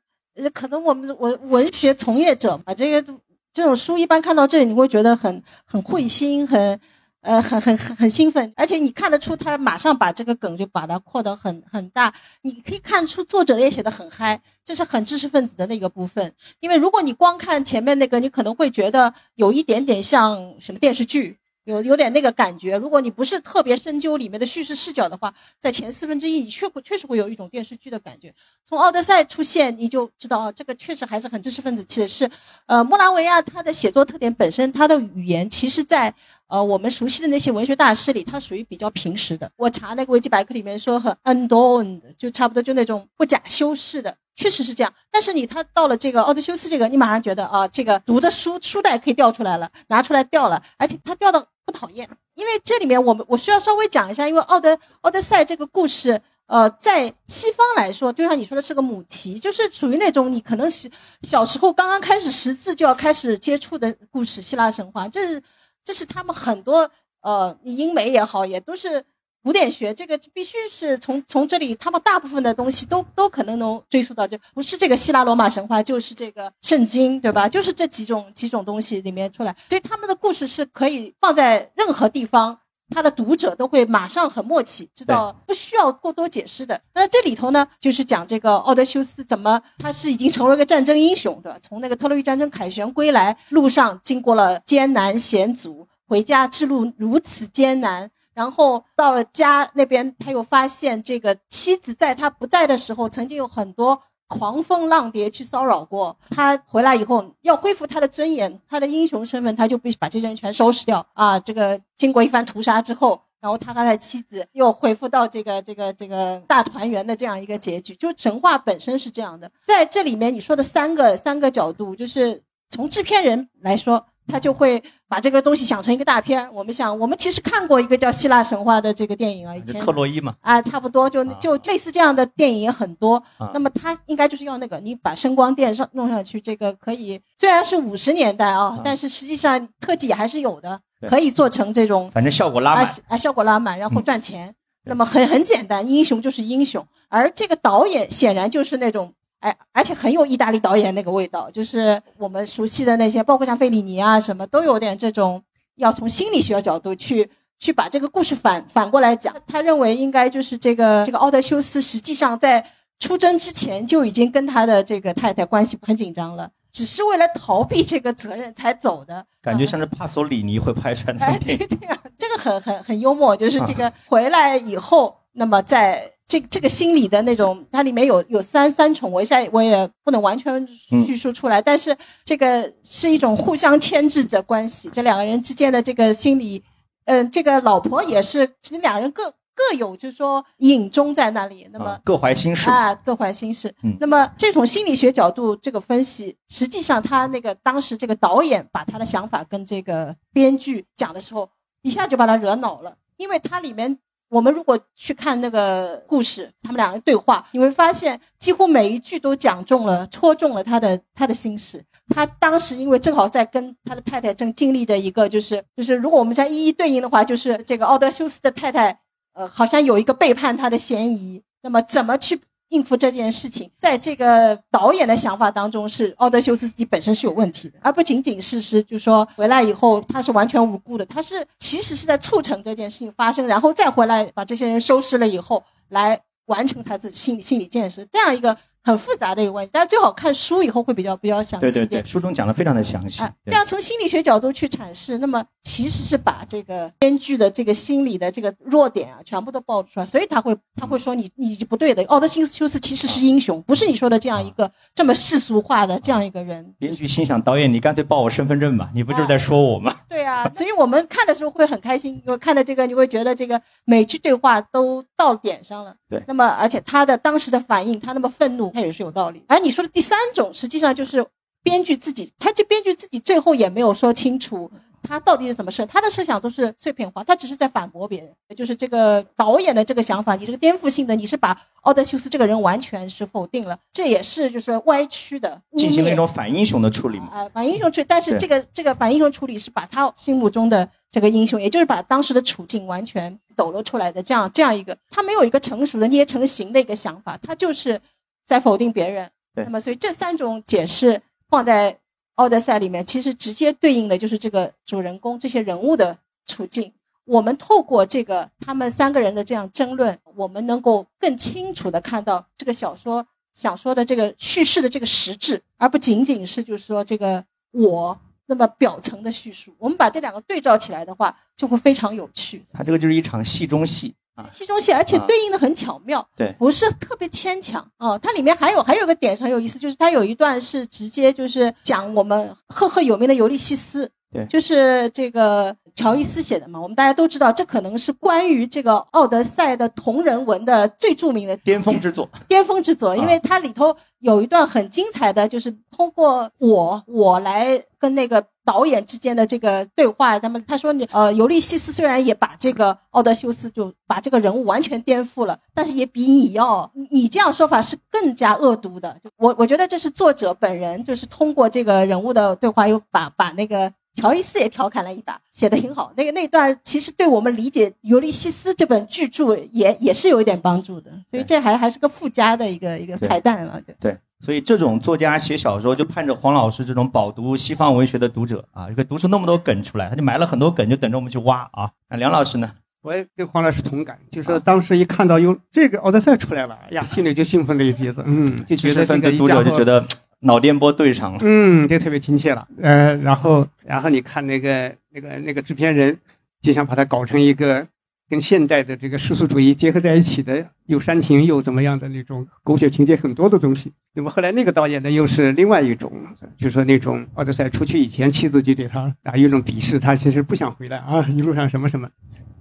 可能我们文文学从业者嘛，这个这种书一般看到这里，你会觉得很很会心，很呃很很很很兴奋，而且你看得出他马上把这个梗就把它扩得很很大，你可以看出作者也写得很嗨，这是很知识分子的那个部分。因为如果你光看前面那个，你可能会觉得有一点点像什么电视剧。有有点那个感觉，如果你不是特别深究里面的叙事视角的话，在前四分之一，你确确实会有一种电视剧的感觉。从奥德赛出现，你就知道啊，这个确实还是很知识分子气的。是，呃，莫拉维亚他的写作特点本身，他的语言其实，在呃我们熟悉的那些文学大师里，他属于比较平实的。我查那个维基百科里面说很 undone 就差不多就那种不假修饰的。确实是这样，但是你他到了这个奥德修斯这个，你马上觉得啊，这个读的书书袋可以调出来了，拿出来掉了，而且他调的不讨厌，因为这里面我们我需要稍微讲一下，因为奥德奥德赛这个故事，呃，在西方来说，就像你说的是个母题，就是属于那种你可能是小时候刚刚开始识字就要开始接触的故事，希腊神话，这是这是他们很多呃，你英美也好，也都是。古典学这个必须是从从这里，他们大部分的东西都都可能能追溯到这，不是这个希腊罗马神话，就是这个圣经，对吧？就是这几种几种东西里面出来，所以他们的故事是可以放在任何地方，他的读者都会马上很默契，知道不需要过多解释的。那这里头呢，就是讲这个奥德修斯怎么他是已经成为一个战争英雄，对吧？从那个特洛伊战争凯旋归来路上，经过了艰难险阻，回家之路如此艰难。然后到了家那边，他又发现这个妻子在他不在的时候，曾经有很多狂风浪蝶去骚扰过他。回来以后要恢复他的尊严，他的英雄身份，他就必须把这些人全收拾掉啊！这个经过一番屠杀之后，然后他和他的妻子又恢复到这个这个这个大团圆的这样一个结局。就神话本身是这样的，在这里面你说的三个三个角度，就是从制片人来说。他就会把这个东西想成一个大片我们想，我们其实看过一个叫《希腊神话》的这个电影啊，以前特洛伊嘛，啊，差不多就就类似这样的电影也很多。那么他应该就是要那个，你把声光电上弄上去，这个可以虽然是五十年代啊，但是实际上特技还是有的，可以做成这种，反正效果拉满啊，效果拉满，然后赚钱。那么很很简单，英雄就是英雄，而这个导演显然就是那种。哎，而且很有意大利导演那个味道，就是我们熟悉的那些，包括像费里尼啊什么，都有点这种要从心理学角度去去把这个故事反反过来讲。他认为应该就是这个这个奥德修斯实际上在出征之前就已经跟他的这个太太关系很紧张了，只是为了逃避这个责任才走的。感觉像是帕索里尼会拍出来的哎，对对啊，这个很很很幽默，就是这 个回来以后，那么在这这个心理的那种，它里面有有三三重，我一下我也不能完全叙述出来，但是这个是一种互相牵制的关系，这两个人之间的这个心理，嗯、这个老婆也是，其实两人各各有就是说隐衷在那里，那么。啊各怀心事。啊，各怀心事。嗯那么这种心理学角度这个分析，实际上他那个当时这个导演把他的想法跟这个编剧讲的时候，一下就把他惹恼了，因为他里面。我们如果去看那个故事，他们两个人对话，你会发现几乎每一句都讲中了、戳中了他的他的心事。他当时因为正好在跟他的太太正经历着一个，就是就是如果我们再一一对应的话，就是这个奥德修斯的太太呃，好像有一个背叛他的嫌疑。那么怎么去应付这件事情？在这个导演的想法当中，是奥德修斯自己本身是有问题的，而不仅仅是是就是说回来以后他是完全无辜的，他是其实是在促成这件事情发生，然后再回来把这些人收拾了以后，来完成他自己心理心理建设，这样一个很复杂的一个问题。大家最好看书以后会比较比较详细一点。对对对，书中讲的非常的详细啊，。对这样从心理学角度去阐释，那么其实是把这个编剧的这个心理的这个弱点啊，全部都暴露出来，所以他会他会说你你不对的，奥德修修斯其实是英雄，不是你说的这样一个这么世俗化的这样一个人。编剧心想，导演你干脆报我身份证吧，你不就是在说我吗？对啊，所以我们看的时候会很开心，因为看的这个你会觉得这个每句对话都到点上了。对那么而且他的当时的反应，他那么愤怒，他也是有道理。而你说的第三种，实际上就是编剧自己，他这编剧自己最后也没有说清楚。他到底是怎么设？他的设想都是碎片化，他只是在反驳别人。就是这个导演的这个想法，你这个颠覆性的，你是把奥德修斯这个人完全是否定了，这也是就是歪曲的，污进行了一种反英雄的处理嘛。啊、反英雄处理，但是这个这个反英雄处理是把他心目中的这个英雄，也就是把当时的处境完全抖露出来的这样这样一个，他没有一个成熟的捏成型的一个想法，他就是在否定别人。对那么所以这三种解释放在奥德赛里面，其实直接对应的就是这个主人公这些人物的处境。我们透过这个他们三个人的这样争论，我们能够更清楚的看到这个小说想说的这个叙事的这个实质，而不仅仅是就是说这个我那么表层的叙述。我们把这两个对照起来的话，就会非常有趣。它这个就是一场戏中戏。戏中戏，而且啊对应的很巧妙，对不是特别牵强哦。它里面还有还有个点很有意思，就是它有一段是直接就是讲我们赫赫有名的尤利西斯，对就是这个乔伊斯写的嘛。我们大家都知道，这可能是关于这个《奥德赛》的同人文的最著名的巅峰之作，巅峰之作，因为它里头有一段很精彩的，就是通过我我来跟那个导演之间的这个对话。他们他说你呃，尤利西斯虽然也把这个奥德修斯就把这个人物完全颠覆了，但是也比你要你这样说法是更加恶毒的。我我觉得这是作者本人就是通过这个人物的对话，又把把那个。乔伊斯也调侃了一把，写的挺好。那个那段其实对我们理解《尤利西斯》这本巨著也也是有一点帮助的，所以这还还是个附加的一个一个彩蛋了。就对，所以这种作家写小说就盼着黄老师这种饱读西方文学的读者啊，就可以读出那么多梗出来，他就埋了很多梗，就等着我们去挖啊。那梁老师呢？我也跟黄老师同感，就是说当时一看到有这个奥德赛出来了，哎呀，心里就兴奋了一鼻子，嗯，就觉得这个读者就觉得脑电波对上了。嗯，就特别亲切了。呃，然后，然后你看那个那个那个制片人，就想把它搞成一个跟现代的这个世俗主义结合在一起的，又煽情又怎么样的那种狗血情节很多的东西。那么后来那个导演呢，又是另外一种，就是说那种奥德赛出去以前，妻子就对他啊有一种鄙视，他其实不想回来啊，一路上什么什么，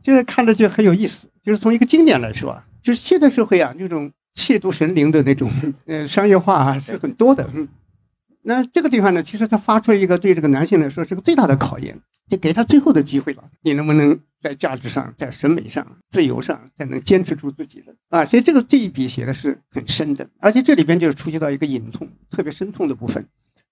就是看着就很有意思。就是从一个经典来说啊，就是现代社会啊，这种亵渎神灵的那种 呃商业化啊是很多的，嗯。那这个地方呢，其实他发出一个对这个男性来说是个最大的考验，就给他最后的机会了。你能不能在价值上、在审美上、自由上，才能坚持住自己的啊？所以这个这一笔写的是很深的，而且这里边就是触及到一个隐痛，特别深痛的部分。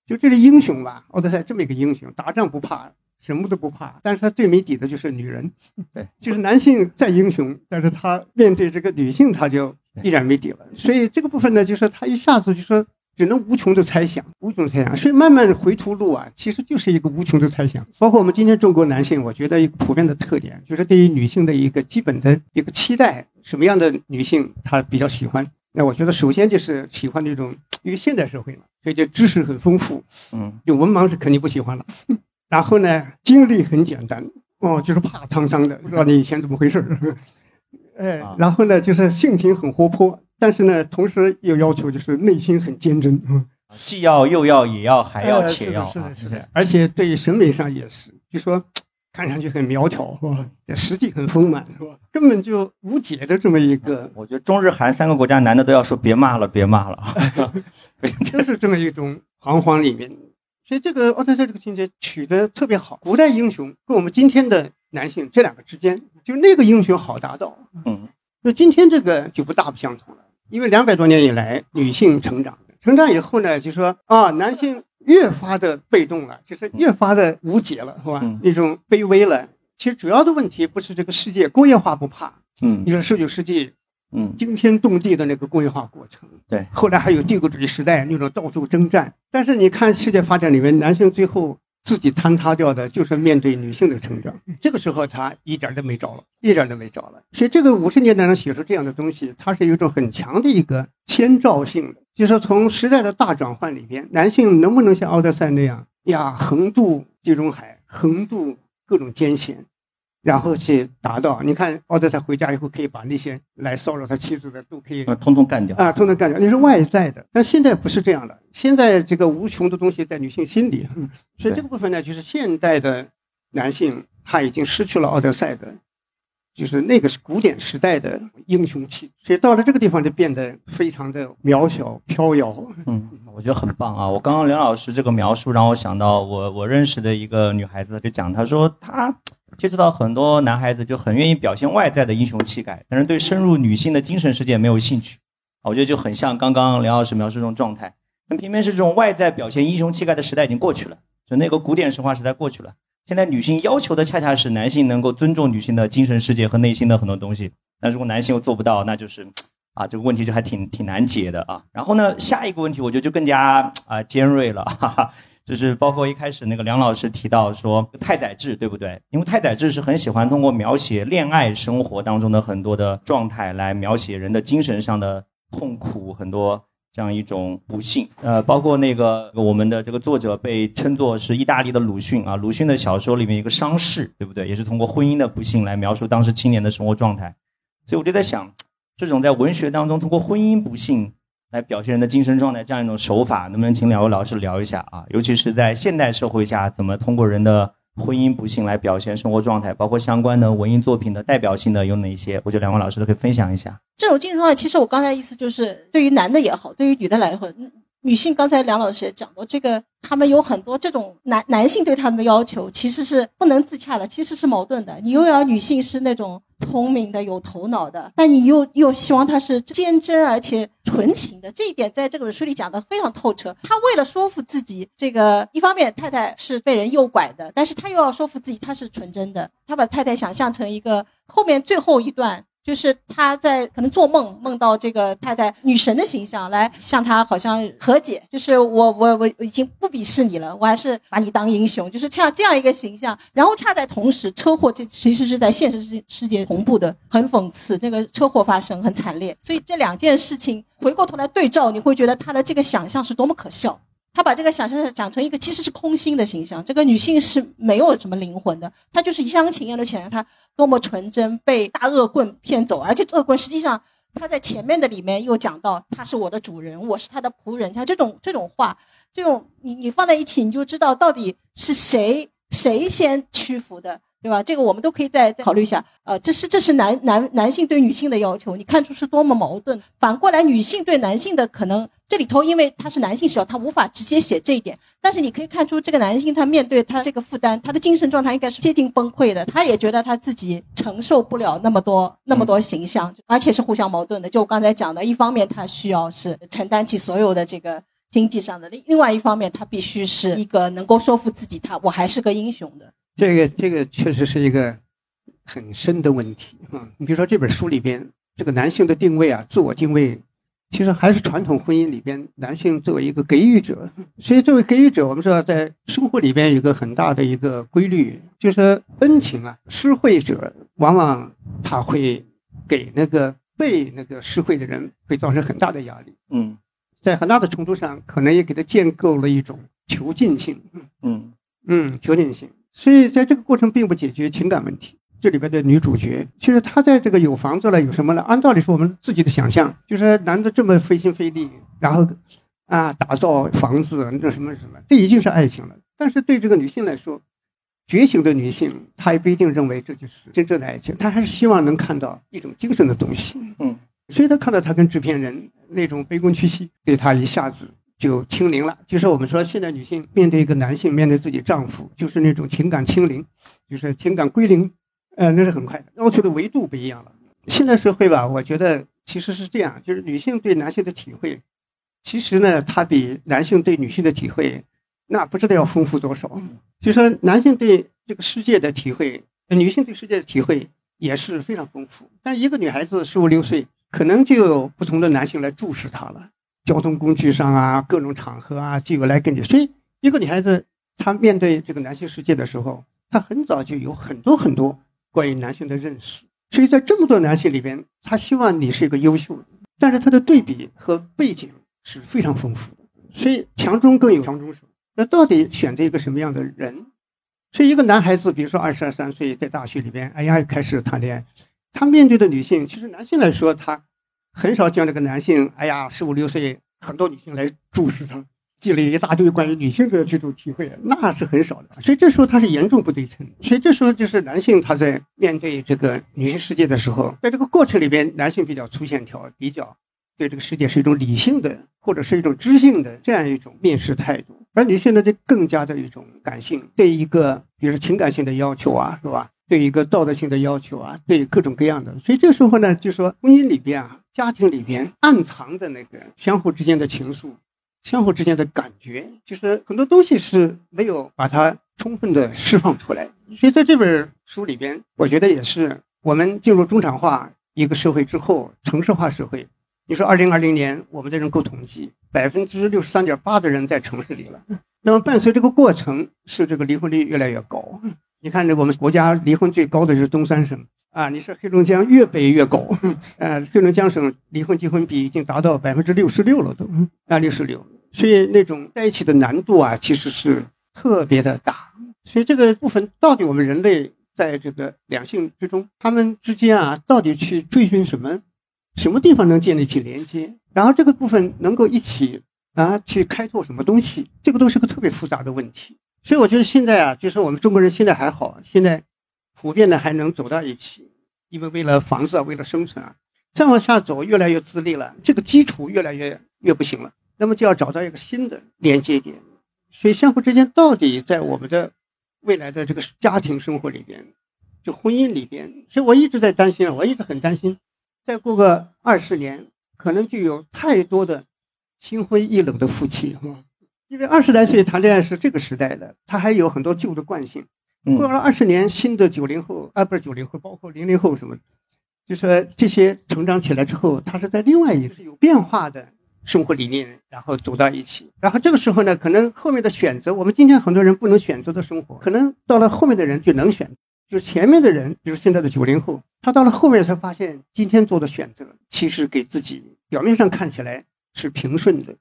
就这个英雄吧，奥德赛这么一个英雄，打仗不怕，什么都不怕，但是他最没底的就是女人。对，就是男性再英雄，但是他面对这个女性，他就依然没底了。所以这个部分呢，就是他一下子就说只能无穷的猜想，无穷的猜想。所以慢慢回头路啊，其实就是一个无穷的猜想。包括我们今天中国男性，我觉得一个普遍的特点就是对于女性的一个基本的一个期待，什么样的女性他比较喜欢？那我觉得首先就是喜欢那种，因为现代社会嘛，所以就知识很丰富，嗯，就文盲是肯定不喜欢了。然后呢，经历很简单，哦，就是怕沧桑的，不知道你以前怎么回事儿。哎，然后呢，就是性情很活泼，但是呢，同时又要求就是内心很坚贞，嗯，既要又要也要还要呃且要，是的，啊是的，是的，而且对审美上也是，就说看上去很苗条，是吧？实际很丰满，是吧？根本就无解的这么一个，我觉得中日韩三个国家男的都要说别骂了，别骂了啊！就是这么一种彷徨里面。所以这个奥特赛这个情节取得特别好，古代英雄跟我们今天的男性这两个之间，就那个英雄好达到，嗯。那今天这个就不大不相同了，因为两百多年以来，女性成长，成长以后呢，就说啊，男性越发的被动了，就是越发的无解了，是吧？嗯。那种卑微了。其实主要的问题不是这个世界工业化不怕，嗯。你说十九世纪嗯，惊天动地的那个工业化过程，对，后来还有帝国主义时代那种到处征战，但是你看世界发展里面，男性最后自己坍塌掉的，就是面对女性的成长，这个时候他一点都没着了，一点都没着了。所以这个五十年代能写出这样的东西，它是有一种很强的一个先兆性的，就是从时代的大转换里边，男性能不能像奥德赛那样呀，横渡地中海，横渡各种艰险。然后去达到，你看奥德赛回家以后，可以把那些来骚扰他妻子的都可以呃通通干掉。啊，通通干掉，那是外在的。但现在不是这样的，现在这个无穷的东西在女性心里，嗯所以这个部分呢，就是现代的男性他已经失去了奥德赛的，就是那个是古典时代的英雄气，所以到了这个地方就变得非常的渺小飘摇。嗯，我觉得很棒啊！我刚刚梁老师这个描述让我想到我我认识的一个女孩子，就讲她说她接触到很多男孩子就很愿意表现外在的英雄气概，但是对深入女性的精神世界没有兴趣。我觉得就很像刚刚梁老师描述这种状态。那偏偏是这种外在表现英雄气概的时代已经过去了，就那个古典神话时代过去了。现在女性要求的恰恰是男性能够尊重女性的精神世界和内心的很多东西。那如果男性又做不到，那就是啊，这个问题就还挺挺难解的啊。然后呢，下一个问题我觉得就更加啊尖锐了，哈哈，就是包括一开始那个梁老师提到说太宰治，对不对？因为太宰治是很喜欢通过描写恋爱生活当中的很多的状态来描写人的精神上的痛苦，很多这样一种不幸。呃，包括那个我们的这个作者被称作是意大利的鲁迅啊，鲁迅的小说里面一个伤逝，对不对？也是通过婚姻的不幸来描述当时青年的生活状态。所以我就在想，这种在文学当中通过婚姻不幸来表现人的精神状态这样一种手法，能不能请两位老师聊一下啊？尤其是在现代社会下，怎么通过人的婚姻不幸来表现生活状态，包括相关的文艺作品的代表性的有哪些？我觉得两位老师都可以分享一下。这种精神状态，其实我刚才意思就是，对于男的也好，对于女的来说，女性刚才梁老师也讲过，这个他们有很多这种男男性对他们的要求，其实是不能自洽的，其实是矛盾的。你又要女性是那种聪明的、有头脑的，但你又又希望他是坚贞而且纯情的，这一点在这本书里讲的非常透彻。他为了说服自己，这个一方面太太是被人诱拐的，但是他又要说服自己他是纯真的，他把太太想象成一个后面最后一段。就是他在可能做梦梦到这个太太女神的形象来向他好像和解，就是我我我已经不鄙视你了，我还是把你当英雄，就是像这样一个形象。然后恰在同时，车祸这其实是在现实世世界同步的，很讽刺。那个车祸发生很惨烈，所以这两件事情回过头来对照，你会觉得他的这个想象是多么可笑。他把这个想象讲成一个其实是空心的形象，这个女性是没有什么灵魂的，她就是一厢情愿的想象她多么纯真，被大恶棍骗走，而且恶棍实际上他在前面的里面又讲到他是我的主人，我是他的仆人，像这种这种话，这种你你放在一起，你就知道到底是谁谁先屈服的。对吧？这个我们都可以再考虑一下。呃，这是这是男男男性对女性的要求，你看出是多么矛盾。反过来，女性对男性的可能这里头，因为他是男性视角，他无法直接写这一点。但是你可以看出，这个男性他面对他这个负担，他的精神状态应该是接近崩溃的。他也觉得他自己承受不了那么多那么多形象，而且是互相矛盾的。就我刚才讲的，一方面他需要是承担起所有的这个经济上的，另另外一方面他必须是一个能够说服自己，他我还是个英雄的。这个这个确实是一个很深的问题啊！你比如说这本书里边，这个男性的定位啊，自我定位其实还是传统婚姻里边男性作为一个给予者，所以作为给予者，我们知道在生活里边有一个很大的一个规律，就是恩情啊，施惠者往往他会给那个被那个施惠的人会造成很大的压力，嗯在很大的程度上可能也给他建构了一种囚禁性，嗯嗯，囚禁性。所以在这个过程并不解决情感问题。这里边的女主角，其实她在这个有房子了，有什么了？按道理说，我们自己的想象就是男的这么费心费力，然后啊打造房子，那什么什么，这已经是爱情了。但是对这个女性来说，觉醒的女性，她也不一定认为这就是真正的爱情，她还是希望能看到一种精神的东西。嗯，所以她看到她跟制片人那种卑躬屈膝，对她一下子就清零了。就是我们说，现在女性面对一个男性，面对自己丈夫，就是那种情感清零，就是情感归零，呃，那是很快的，要求的维度不一样了。现在社会吧，我觉得其实是这样，就是女性对男性的体会，其实呢，它比男性对女性的体会，那不知道要丰富多少。就说男性对这个世界的体会，呃女性对世界的体会也是非常丰富。但一个女孩子十五六岁，可能就有不同的男性来注视她了，交通工具上啊，各种场合啊，就有来跟你。所以，一个女孩子她面对这个男性世界的时候，她很早就有很多很多关于男性的认识。所以在这么多男性里边，她希望你是一个优秀的，但是她的对比和背景是非常丰富的。所以强中更有强中手。那到底选择一个什么样的人？所以一个男孩子，比如说二十二三岁，在大学里边，哎呀，开始谈恋爱，他面对的女性，其实男性来说，他很少见这个男性，哎呀，十五六岁，很多女性来注视他，积累一大堆关于女性的这种体会，那是很少的。所以这时候他是严重不对称。所以这时候就是男性他在面对这个女性世界的时候，在这个过程里边，男性比较粗线条，比较对这个世界是一种理性的或者是一种知性的这样一种面试态度，而女性呢，就更加的一种感性，对一个比如说情感性的要求啊，是吧？对一个道德性的要求啊，对各种各样的。所以这时候呢，就说婚姻里边啊，家庭里边暗藏的那个相互之间的情愫，相互之间的感觉，就是很多东西是没有把它充分的释放出来。所以在这本书里边，我觉得也是我们进入中产化一个社会之后，城市化社会。你说，二零二零年我们的人口统计，百分之六十三点八的人在城市里了。那么伴随这个过程，是这个离婚率越来越高。你看，这我们国家离婚最高的是东三省啊，你是黑龙江越北越高，呃，黑龙江省离婚结婚比已经达到百分之六十六了都，啊，六十六。所以那种在一起的难度啊，其实是特别的大。所以这个部分到底我们人类在这个两性之中，他们之间啊，到底去追寻什么？什么地方能建立起连接？然后这个部分能够一起啊去开拓什么东西？这个都是个特别复杂的问题。所以我觉得现在啊，就是我们中国人现在还好，现在普遍的还能走到一起，因为为了房子啊，为了生存啊，再往下走越来越自立了，这个基础越来越越不行了，那么就要找到一个新的连接点。所以相互之间到底在我们的未来的这个家庭生活里边，就婚姻里边，所以我一直在担心啊，我一直很担心。再过个二十年，可能就有太多的心灰意冷的夫妻哈，因为二十来岁谈恋爱是这个时代的，他还有很多旧的惯性。过了二十年，新的九零后啊，不是九零后，包括零零后什么，就说这些成长起来之后，他是在另外一个有变化的生活理念，然后走到一起。然后这个时候呢，可能后面的选择，我们今天很多人不能选择的生活，可能到了后面的人就能选。就是前面的人，比如现在的九零后，他到了后面才发现，今天做的选择其实给自己表面上看起来是平顺的，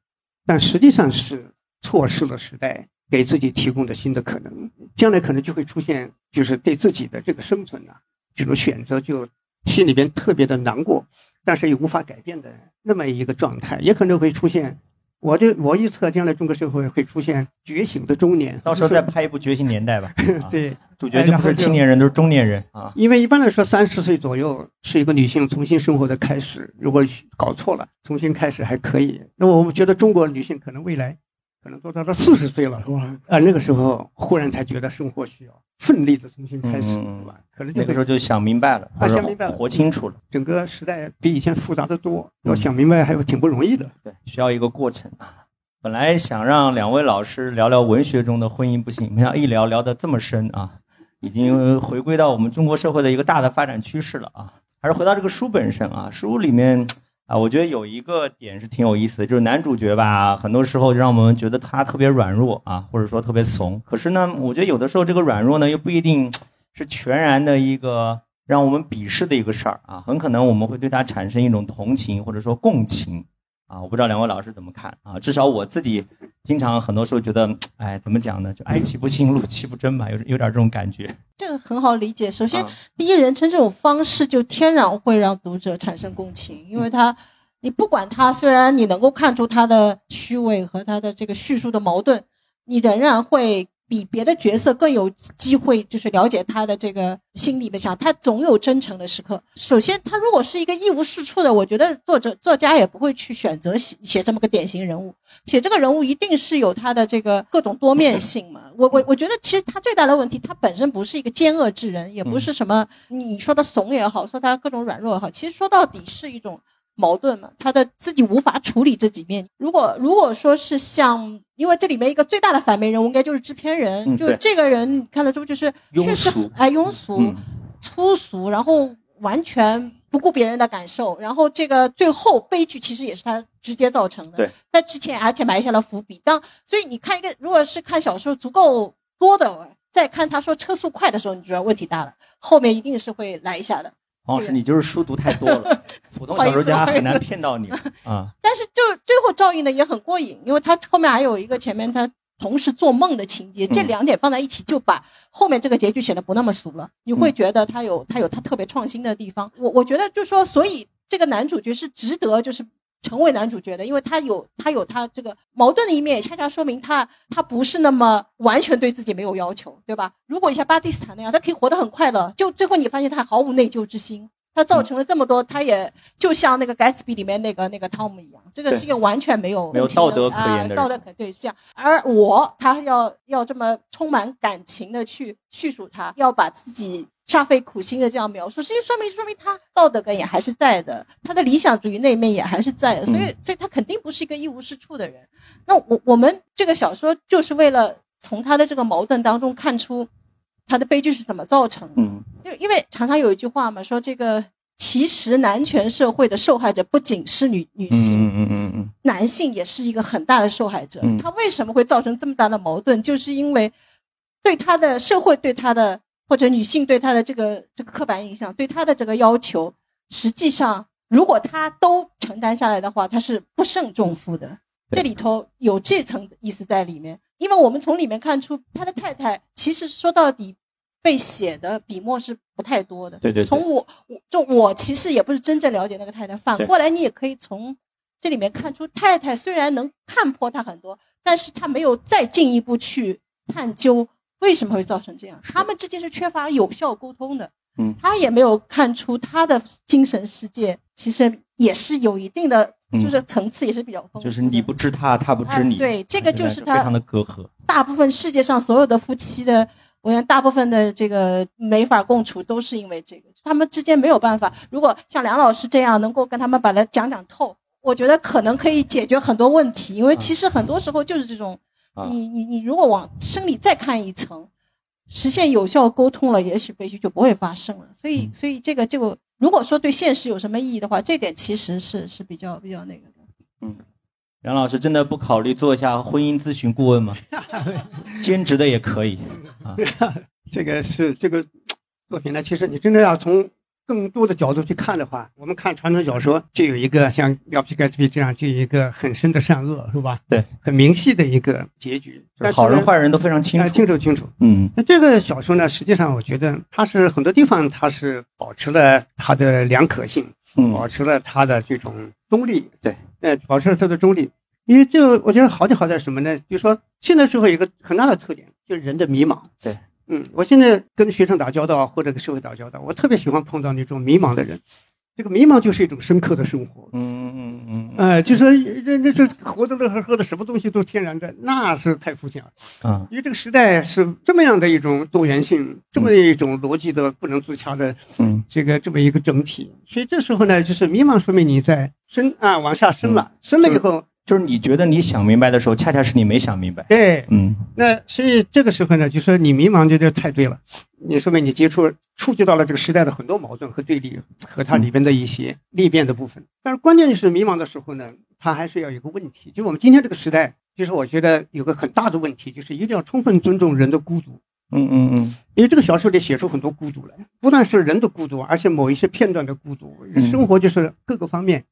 但实际上是错失了时代给自己提供的新的可能。将来可能就会出现，就是对自己的这个生存啊，这种选择就心里边特别的难过，但是又无法改变的那么一个状态，也可能会出现。我就我预测，将来中国社会会出现觉醒的中年，到时候再拍一部《觉醒年代 》吧。对，主角就不是青年人，都是中年人啊。因为一般来说，三十岁左右是一个女性重新生活的开始。如果搞错了，重新开始还可以。那么我们觉得中国女性可能未来可能都到了四十岁了，是吧？啊，那个时候忽然才觉得生活需要奋力的重新开始，是吧？可能那个时候就想明白了，啊，想明白了，活清楚了。整个时代比以前复杂的多，要想明白还有挺不容易的。对，需要一个过程啊。本来想让两位老师聊聊文学中的婚姻不幸，没想到一聊聊得这么深啊，已经回归到我们中国社会的一个大的发展趋势了啊。还是回到这个书本身啊，书里面啊，我觉得有一个点是挺有意思的，就是男主角吧，很多时候就让我们觉得他特别软弱啊，或者说特别怂。可是呢，我觉得有的时候这个软弱呢，又不一定是全然的一个让我们鄙视的一个事儿啊，很可能我们会对他产生一种同情或者说共情啊。我不知道两位老师怎么看啊？至少我自己经常很多时候觉得，哎，怎么讲呢？就哀其不幸，怒其不争吧，有有点这种感觉。这个很好理解。首先，啊第一人称这种方式就天然会让读者产生共情，因为他，你不管他，虽然你能够看出他的虚伪和他的这个叙述的矛盾，你仍然会比别的角色更有机会，就是了解他的这个心里的想，他总有真诚的时刻。首先，他如果是一个一无是处的，我觉得作者作家也不会去选择写写这么个典型人物。写这个人物一定是有他的这个各种多面性嘛。我我我觉得其实他最大的问题，他本身不是一个奸恶之人，也不是什么你说的怂也好，说他各种软弱也好，其实说到底是一种矛盾嘛。他的自己无法处理这几面。如果如果说是像，因为这里面一个最大的反面人物应该就是制片人，就这个人你看得出就是庸确实俗哎庸俗、嗯粗俗，然后完全不顾别人的感受，然后这个最后悲剧其实也是他直接造成的。对，他之前而且埋下了伏笔。当所以你看一个，如果是看小说足够多的，再看他说车速快的时候，你就知道问题大了，后面一定是会来一下的。黄老师，你就是书读太多了，普通小说家很难骗到你啊。但是就最后照应的也很过瘾，因为他后面还有一个前面他同时做梦的情节，这嗯两点放在一起，就把后面这个结局显得不那么俗了。你会嗯觉得他有他有他特别创新的地方。我我觉得就说，所以这个男主角是值得就是。成为男主角的，因为他有他有他这个矛盾的一面，也恰恰说明他他不是那么完全对自己没有要求，对吧？如果你像巴蒂斯坦那样，他可以活得很快乐，就最后你发现他毫无内疚之心，他造成了这么多，他也就像那个盖茨比里面那个那个汤姆一样，这个是一个完全没有没有道德可言的啊道德可对是这样。而我他要要这么充满感情的去叙述他，要把自己煞费苦心的这样描述，实际说明说明他道德感也还是在的，他的理想主义那一面也还是在的，所以嗯所以他肯定不是一个一无是处的人。那我我们这个小说就是为了从他的这个矛盾当中看出他的悲剧是怎么造成的。嗯因为因为常常有一句话嘛，说这个其实男权社会的受害者不仅是女女性，嗯嗯嗯嗯男性也是一个很大的受害者。嗯他为什么会造成这么大的矛盾？就是因为对他的社会对他的或者女性对他的这个这个刻板印象，对他的这个要求，实际上如果他都承担下来的话，他是不胜重负的。这里头有这层意思在里面，因为我们从里面看出，他的太太其实说到底被写的笔墨是不太多的。对对。对。从我我就我其实也不是真正了解那个太太，反过来你也可以从这里面看出，太太虽然能看破他很多，但是他没有再进一步去探究为什么会造成这样，他们之间是缺乏有效沟通的。嗯他也没有看出他的精神世界其实也是有一定的，嗯就是层次也是比较丰富的。就是你不知他，他不知你。啊对这个就是他非常的隔阂。大部分世界上所有的夫妻的，我想大部分的这个没法共处，都是因为这个，他们之间没有办法。如果像梁老师这样能够跟他们把它讲讲透，我觉得可能可以解决很多问题。因为其实很多时候就是这种，啊你你你如果往生理再看一层，实现有效沟通了，也许悲剧就不会发生了。所以嗯所以这个就如果说对现实有什么意义的话，这点其实是是比较比较那个的。嗯杨老师真的不考虑做一下婚姻咨询顾问吗？兼职的也可以啊。这个是这个作品呢，其实你真的要从更多的角度去看的话，我们看传统小说就有一个像《廖皮盖茨比》这样，就有一个很深的善恶，是吧？对，很明细的一个结局。但好人坏人都非常清哎楚。清楚清楚。嗯那这个小说呢，实际上我觉得它是很多地方它是保持了它的良可性，保嗯持了它的这种中立。对，呃，保持了它的中立。因为这个我觉得好就好在什么呢？就是说现在社会有一个很大的特点，就是人的迷茫。对，嗯，我现在跟学生打交道或者跟社会打交道，我特别喜欢碰到那种迷茫的人。这个迷茫就是一种深刻的生活。嗯嗯嗯呃，就说这这这活得乐呵呵的，什么东西都是天然的，那是太肤浅了。啊因为这个时代是这么样的一种多元性，这么一种逻辑的不能自洽的嗯。这个这么一个整体，所以这时候呢，就是迷茫，说明你在深啊往下深了，深了以后，就是你觉得你想明白的时候，恰恰是你没想明白。对，嗯那所以这个时候呢，就说你迷茫，这就太对了。你说明你接触触及到了这个时代的很多矛盾和对立和它里边的一些裂变的部分。但是关键就是迷茫的时候呢，它还是要有个问题，就是我们今天这个时代，就是我觉得有个很大的问题，就是一定要充分尊重人的孤独。嗯嗯嗯，因为这个小说里写出很多孤独来，不但是人的孤独，而且某一些片段的孤独，嗯生活就是各个方面，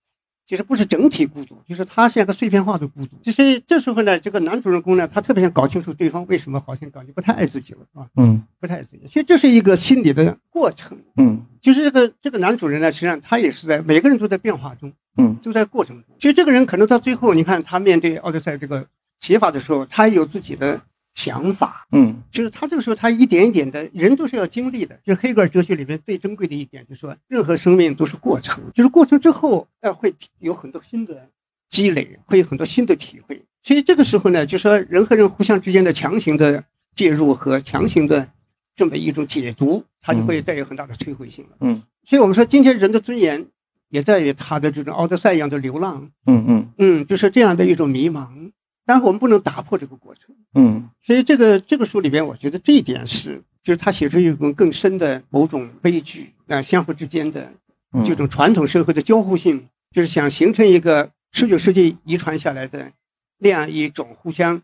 其实不是整体孤独，就是他像一个碎片化的孤独。其实这时候呢，这个男主人公呢，他特别想搞清楚对方为什么好像感觉不太爱自己了啊，嗯不太爱自己。其实这是一个心理的过程，嗯就是这个这个男主人呢，实际上他也是在每个人都在变化中，嗯都在过程中。其实这个人可能到最后，你看他面对奥德赛这个写法的时候，他有自己的想法。嗯就是他这个时候，他一点一点的，人都是要经历的。就是黑格尔哲学里面最珍贵的一点，就是说，任何生命都是过程，就是过程之后，呃，会有很多新的积累，会有很多新的体会。所以这个时候呢，就说人和人互相之间的强行的介入和强行的这么一种解读，它就会带有很大的摧毁性了。嗯所以我们说，今天人的尊严也在于他的这种奥德赛一样的流浪，嗯嗯嗯，就是这样的一种迷茫。但是我们不能打破这个过程。嗯。所以这个这个书里边，我觉得这一点是，就是他写出一种更深的某种悲剧啊、相互之间的嗯，这种传统社会的交互性，就是想形成一个十九世纪遗传下来的那样一种互相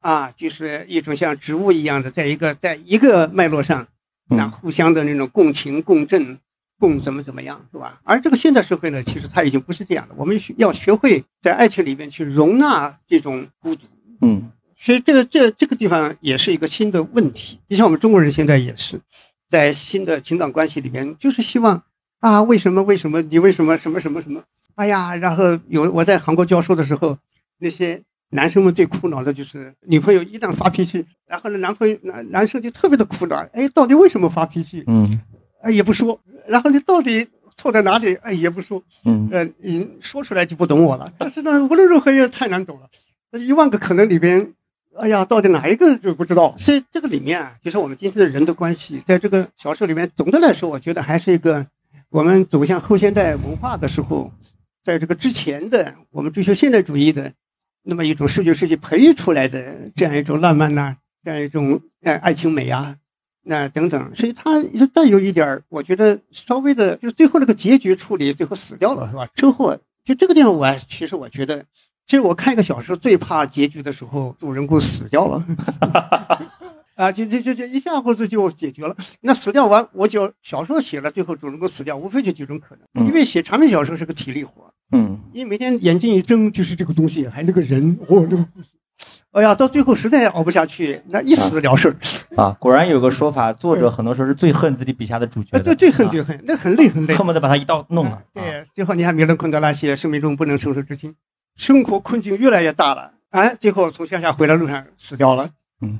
啊，就是一种像植物一样的，在一个在一个脉络上，那嗯互相的那种共情、共振、共怎么怎么样，是吧？而这个现代社会呢，其实它已经不是这样的，我们需要学会在爱情里面去容纳这种孤独。嗯所以这个这这个地方也是一个新的问题。就像我们中国人现在也是，在新的情感关系里面，就是希望啊，为什么为什么你为什么什么什么什么？哎呀，然后有我在韩国教书的时候，那些男生们最苦恼的就是女朋友一旦发脾气，然后呢，男朋友男男生就特别的苦恼，哎，到底为什么发脾气？嗯哎，也不说，然后你到底错在哪里？哎，也不说。嗯呃，你说出来就不懂我了。但是呢，无论如何也太难懂了。那一万个可能里边，哎呀，到底哪一个就不知道。所以这个里面啊，就是我们今天的人的关系，在这个小说里面，总的来说，我觉得还是一个我们走向后现代文化的时候，在这个之前的我们追求现代主义的那么一种视觉设计培育出来的这样一种浪漫呐、这样一种呃爱情美啊，那等等，所以它就带有一点儿，我觉得稍微的，就是最后那个结局处理，最后死掉了是吧？车祸，就这个地方我还其实我觉得，其实我看一个小说最怕结局的时候，主人公死掉了。啊，就就就就一下或者就解决了。那死掉完，我就小说写了，最后主人公死掉，无非就几种可能。嗯因为写长篇小说是个体力活，嗯因为每天眼睛一睁就是这个东西，还那个人，哦，那个故事，哎呀，到最后实在熬不下去，那一死了事儿。啊，果然有个说法，作者很多时候是最恨自己笔下的主角啊，的，对，最恨啊最恨，那很累很累。恨不得把他一刀弄了啊。对，最后你看米伦昆德拉写生命中不能承受之轻，生活困境越来越大了，哎，最后从乡下回来路上死掉了，嗯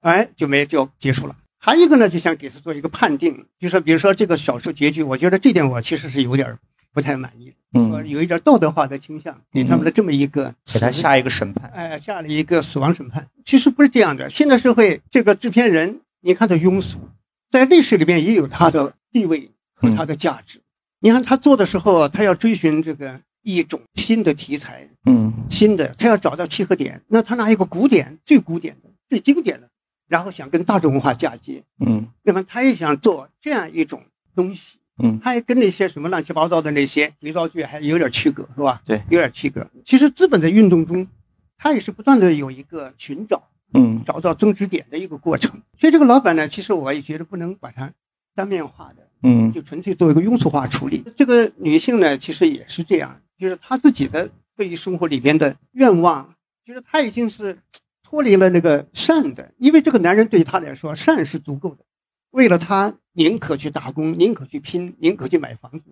哎，就没就结束了。还有一个呢，就想给他做一个判定，就说比如说这个小说结局，我觉得这点我其实是有点儿不太满意，我嗯，有一点道德化的倾向，给他们的这么一个给他下一个审判。哎，下了一个死亡审判。其实不是这样的，现代社会这个制片人，你看他庸俗，在历史里面也有他的地位和他的价值。你看他做的时候，他要追寻这个一种新的题材，嗯新的，他要找到契合点。那他拿一个古典、最古典的、最经典的，然后想跟大众文化嫁接，嗯那么他也想做这样一种东西。嗯他也跟那些什么乱七八糟的那些肥皂剧还有点区隔，是吧？对有点区隔。其实资本在运动中，它也是不断的有一个寻找、嗯找到增值点的一个过程。所以这个老板呢，其实我也觉得不能把它单面化的，嗯就纯粹做一个庸俗化处理。这个女性呢，其实也是这样，就是她自己的对于生活里边的愿望，就是她已经是脱离了那个善的，因为这个男人对她来说，善是足够的。为了他，宁可去打工，宁可去拼，宁可去买房子，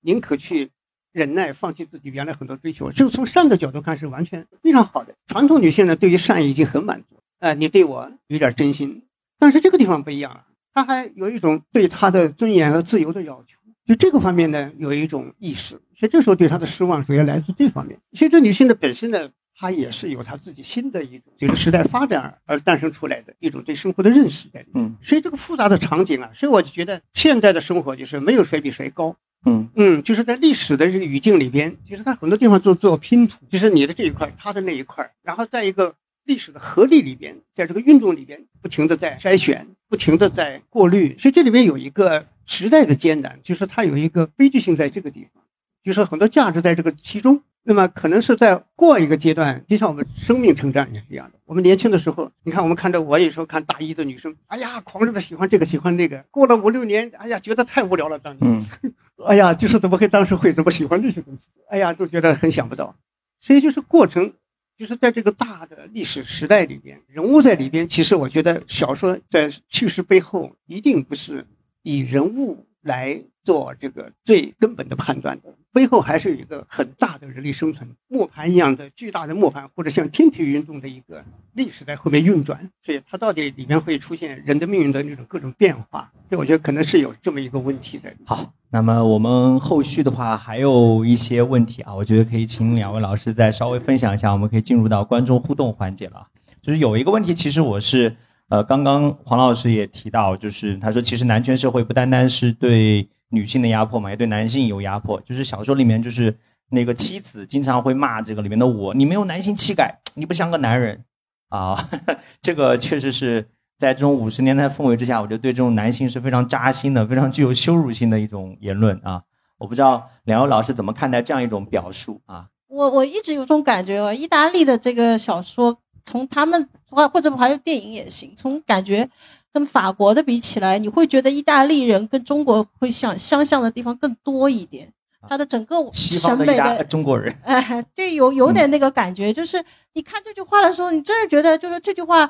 宁可去忍耐，放弃自己原来很多追求。就是从善的角度看是完全非常好的。传统女性呢，对于善已经很满足，呃，你对我有点真心，但是这个地方不一样了，她还有一种对她的尊严和自由的要求。就这个方面呢，有一种意识，所以这时候对她的失望主要来自这方面。其实这女性的本身呢，她也是有它自己新的一种随着时代发展而诞生出来的一种对生活的认识在里面。嗯所以这个复杂的场景啊，所以我就觉得现代的生活就是没有谁比谁高。嗯嗯，就是在历史的这个语境里边，其实它很多地方做做拼图，就是你的这一块，他的那一块，然后在一个历史的合力里边，在这个运动里边，不停的在筛选，不停的在过滤。所以这里面有一个时代的艰难，就是它有一个悲剧性在这个地方，就是很多价值在这个其中。那么可能是在过一个阶段，就像我们生命成长也是一样的。我们年轻的时候，你看我们看到我有时候看大一的女生，哎呀，狂热的喜欢这个喜欢那个。过了五六年，哎呀，觉得太无聊了。当年，哎呀，就是怎么会当时会怎么喜欢这些东西？哎呀，都觉得很想不到。所以就是过程，就是在这个大的历史时代里边，人物在里边。其实我觉得小说在叙事背后，一定不是以人物来做这个最根本的判断的。背后还是有一个很大的人力生存，磨盘一样的巨大的磨盘，或者像天体运动的一个历史在后面运转，所以它到底里面会出现人的命运的那种各种变化，所以我觉得可能是有这么一个问题在。好，那么我们后续的话还有一些问题啊，我觉得可以请两位老师再稍微分享一下，我们可以进入到观众互动环节了。就是有一个问题，其实我是呃，刚刚黄老师也提到，就是他说其实男权社会不单单是对。女性的压迫嘛，也对男性有压迫。就是小说里面，就是那个妻子经常会骂这个里面的我，你没有男性气概，你不像个男人啊。这个确实是在这种五十年代氛围之下，我觉得对这种男性是非常扎心的，非常具有羞辱性的一种言论啊。我不知道两位老师怎么看待这样一种表述啊？我我一直有种感觉，意大利的这个小说，从他们或或者还有电影也行，从感觉。跟法国的比起来，你会觉得意大利人跟中国会相相像的地方更多一点。他的整个审美的中国人，哎，对，有有点那个感觉。就是你看这句话的时候，你真是觉得，就是这句话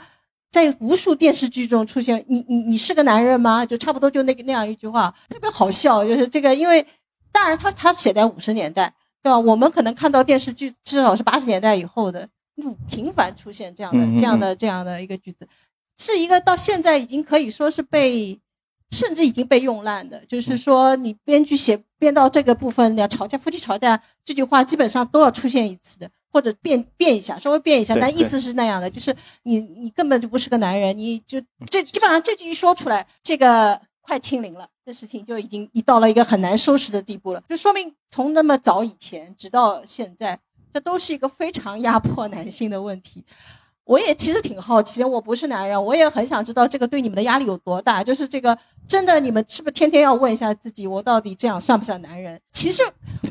在无数电视剧中出现。你你你是个男人吗？就差不多就那个那样一句话，特别好笑。就是这个，因为当然他他写在五十年代，对吧？我们可能看到电视剧至少是八十年代以后的，频繁出现这样的这样的这样的一个句子。是一个到现在已经可以说是被，甚至已经被用烂的。就是说，你编剧写编到这个部分，要吵架，夫妻吵架，这句话基本上都要出现一次的，或者变变一下，稍微变一下，但意思是那样的，就是你你根本就不是个男人，你就这基本上这句一说出来，这个快清零了，这事情就已经已到了一个很难收拾的地步了，就说明从那么早以前直到现在，这都是一个非常压迫男性的问题。我也其实挺好奇，我不是男人，我也很想知道这个对你们的压力有多大。就是这个真的，你们是不是天天要问一下自己，我到底这样算不算男人？其实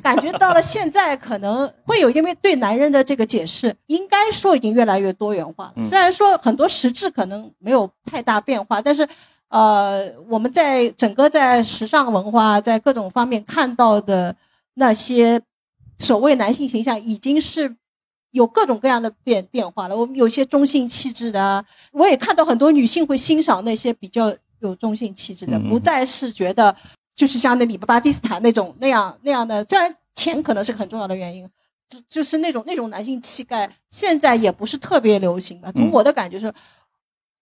感觉到了现在可能会有，因为对男人的这个解释，应该说已经越来越多元化。虽然说很多实质可能没有太大变化，但是，呃，我们在整个在时尚文化在各种方面看到的那些所谓男性形象，已经是。有各种各样的变变化了。我们有些中性气质的，我也看到很多女性会欣赏那些比较有中性气质的，不再是觉得就是像那里巴巴蒂斯坦那种那样那样的。虽然钱可能是很重要的原因，就就是那种那种男性气概，现在也不是特别流行吧。从我的感觉是，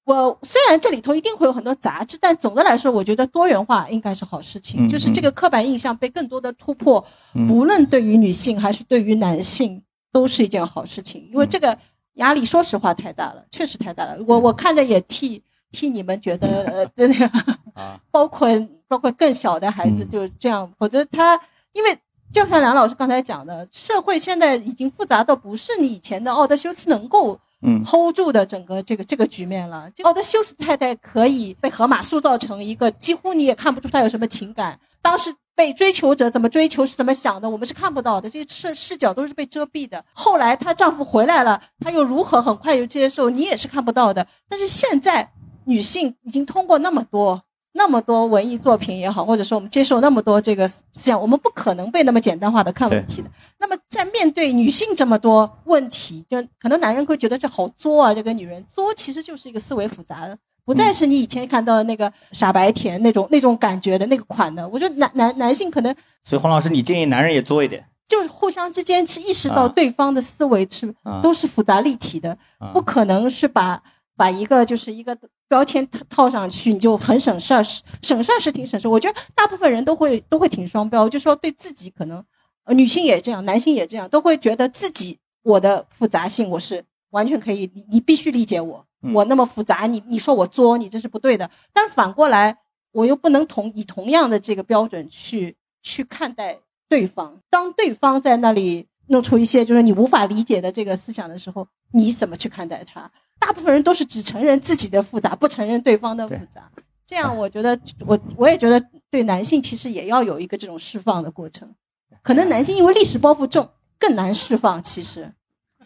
我虽然这里头一定会有很多杂质，但总的来说，我觉得多元化应该是好事情。就是这个刻板印象被更多的突破，无论对于女性还是对于男性。都是一件好事情，因为这个压力，说实话太大了，确实太大了。我我看着也替替你们觉得，呃，真的，包括包括更小的孩子就这样，否则他，因为就像梁老师刚才讲的，社会现在已经复杂到不是你以前的奥德修斯能够嗯 hold 住的整个这个这个局面了。奥德修斯太太可以被荷马塑造成一个几乎你也看不出他有什么情感，当时。被追求者怎么追求是怎么想的，我们是看不到的，这些视视角都是被遮蔽的。后来她丈夫回来了，她又如何很快就接受，你也是看不到的。但是现在女性已经通过那么多那么多文艺作品也好，或者说我们接受那么多这个思想，我们不可能被那么简单化的看问题的。那么在面对女性这么多问题，就可能男人会觉得这好作啊，这个女人作其实就是一个思维复杂的。不再是你以前看到的那个傻白甜那种那种感觉的那个款的，我觉得男男男性可能，所以黄老师，你建议男人也作一点，就是互相之间是意识到对方的思维是都是复杂立体的，不可能是把把一个就是一个标签套套上去，你就很省事儿，省事儿是挺省事儿。我觉得大部分人都会都会挺双标，就说对自己可能，呃，女性也这样，男性也这样，都会觉得自己我的复杂性我是完全可以，你必须理解我。我那么复杂，你你说我作，你这是不对的。但是反过来，我又不能同以同样的这个标准去去看待对方。当对方在那里弄出一些就是你无法理解的这个思想的时候，你怎么去看待他？大部分人都是只承认自己的复杂，不承认对方的复杂。这样，我觉得我我也觉得对男性其实也要有一个这种释放的过程。可能男性因为历史包袱重，更难释放。其实，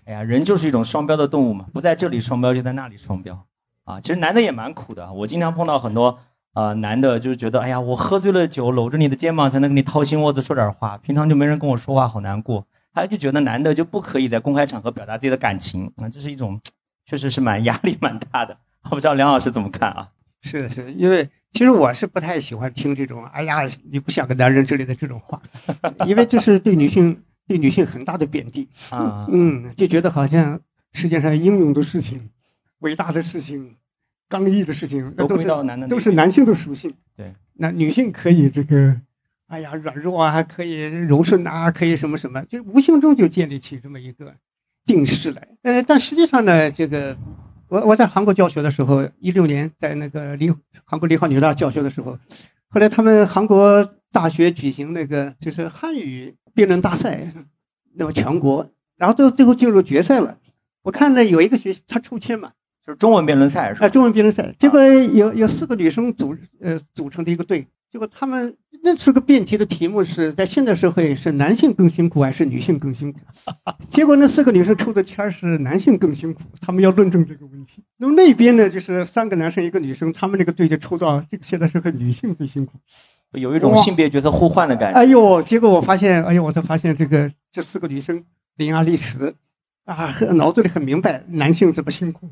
哎呀，人就是一种双标的动物嘛，不在这里双标就在那里双标啊。其实男的也蛮苦的，我经常碰到很多啊男的，就是觉得哎呀，我喝醉了酒，搂着你的肩膀才能跟你掏心窝子说点话，平常就没人跟我说话，好难过。他就觉得男的就不可以在公开场合表达自己的感情啊，这是一种。确实是蛮 压力蛮大的，我不知道梁老师怎么看啊？是的，是的，因为其实我是不太喜欢听这种“哎呀，你不像个男人”之类的这种话，因为这是对女性对女性很大的贬低啊。嗯，就觉得好像世界上英勇的事情、伟大的事情、刚毅的事情，那都是都是男性的属性。对，那女性可以这个，哎呀，软弱啊，还可以柔顺啊，可以什么什么，就无形中就建立起这么一个。定势来，呃，但实际上呢，这个我我在韩国教学的时候，一六年在那个梨韩国梨花女大教学的时候，后来他们韩国大学举行那个就是汉语辩论大赛，那么全国，然后最后最后进入决赛了。我看呢有一个学他抽签嘛，就是中文辩论赛是吧？中文辩论赛，结果有有四个女生组呃组成的一个队。结果他们那出个辩题的题目是在现代社会是男性更辛苦还是女性更辛苦？结果那四个女生抽的签是男性更辛苦，他们要论证这个问题。那么那边呢就是三个男生一个女生，他们那个队就抽到这个现代社会女性最辛苦，有一种性别角色互换的感觉。哎呦，结果我发现，哎呦，我才发现这个这四个女生伶牙俐齿，啊，脑子里很明白男性怎么辛苦。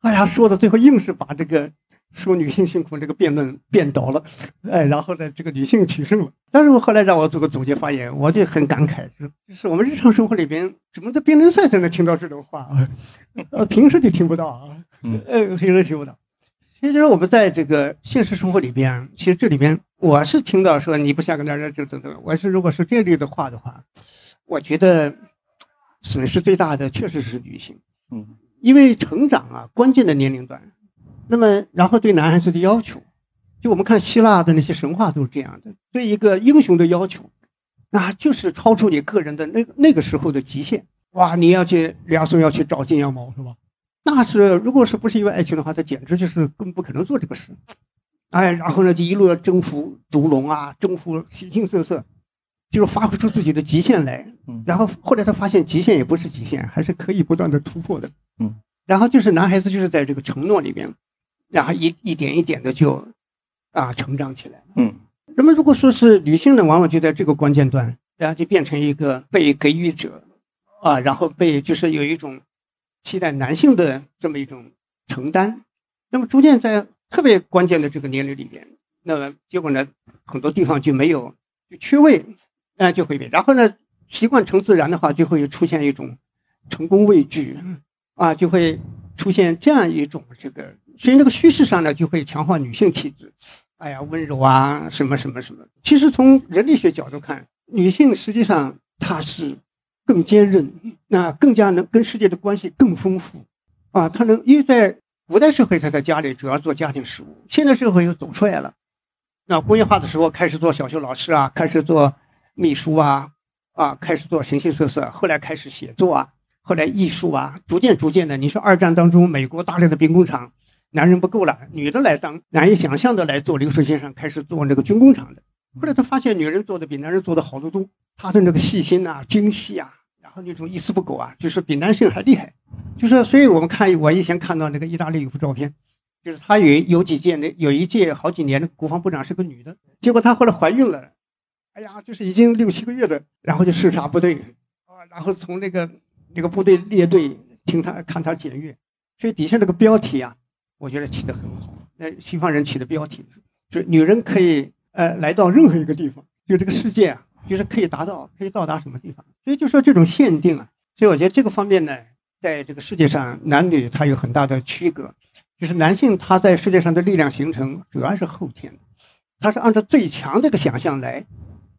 哎呀，说的最后硬是把这个。说女性辛苦这个辩论辩倒了，哎，然后呢，这个女性取胜了。但是我后来让我做个总结发言，我就很感慨，就是我们日常生活里边怎么在辩论赛才能听到这种话啊？呃，平时就听不到啊，呃，平时听不到。其实我们在这个现实生活里边，其实这里边我是听到说你不想跟男人，就等等。我是如果是这类的话的话，我觉得损失最大的确实是女性，嗯，因为成长啊，关键的年龄段。那么，然后对男孩子的要求，就我们看希腊的那些神话都是这样的，对一个英雄的要求，那就是超出你个人的那那个时候的极限。哇，你要去两岁要去找金羊毛是吧？那是如果是不是因为爱情的话，他简直就是更不可能做这个事。哎，然后呢，就一路要征服毒龙啊，征服形形色色，就是发挥出自己的极限来。嗯，然后后来他发现极限也不是极限，还是可以不断的突破的。嗯，然后就是男孩子就是在这个承诺里边。然后一一点一点的就，啊，成长起来。嗯，那么如果说是女性呢，往往就在这个关键段，然后就变成一个被给予者，啊，然后被就是有一种期待男性的这么一种承担。那么逐渐在特别关键的这个年龄里边，那么结果呢，很多地方就没有就缺位，那就会变。然后呢，习惯成自然的话，就会出现一种成功畏惧，啊，就会出现这样一种这个。所以那个叙事上呢，就会强化女性气质，哎呀，温柔啊，什么什么什么。其实从人类学角度看，女性实际上她是更坚韧，那更加能跟世界的关系更丰富，啊，他能因为在古代社会，他在家里主要做家庭事务，现代社会又走出来了，那工业化的时候开始做小学老师啊，开始做秘书啊，啊，开始做形形色色，后来开始写作啊，后来艺术啊，逐渐逐渐的，你说二战当中美国大量的兵工厂。男人不够了，女的来当，难以想象的来做流水线上开始做那个军工厂的。后来他发现女人做的比男人做的好得多，她的那个细心呐、精细啊，然后那种一丝不苟啊，就是比男性还厉害。就是，所以我们看，我以前看到那个意大利有幅照片，就是他有有几届那有一届好几年的国防部长是个女的，结果她后来怀孕了，哎呀，就是已经六七个月的，然后就视察部队啊，然后从那个那个部队列队听他看他检阅，所以底下那个标题啊。我觉得起得很好。那西方人起的标题是：女人可以呃来到任何一个地方，就这个世界啊，就是可以达到，可以到达什么地方。所以就说这种限定啊，所以我觉得这个方面呢，在这个世界上男女它有很大的区隔。就是男性他在世界上的力量形成主要是后天，他是按照最强的一个想象来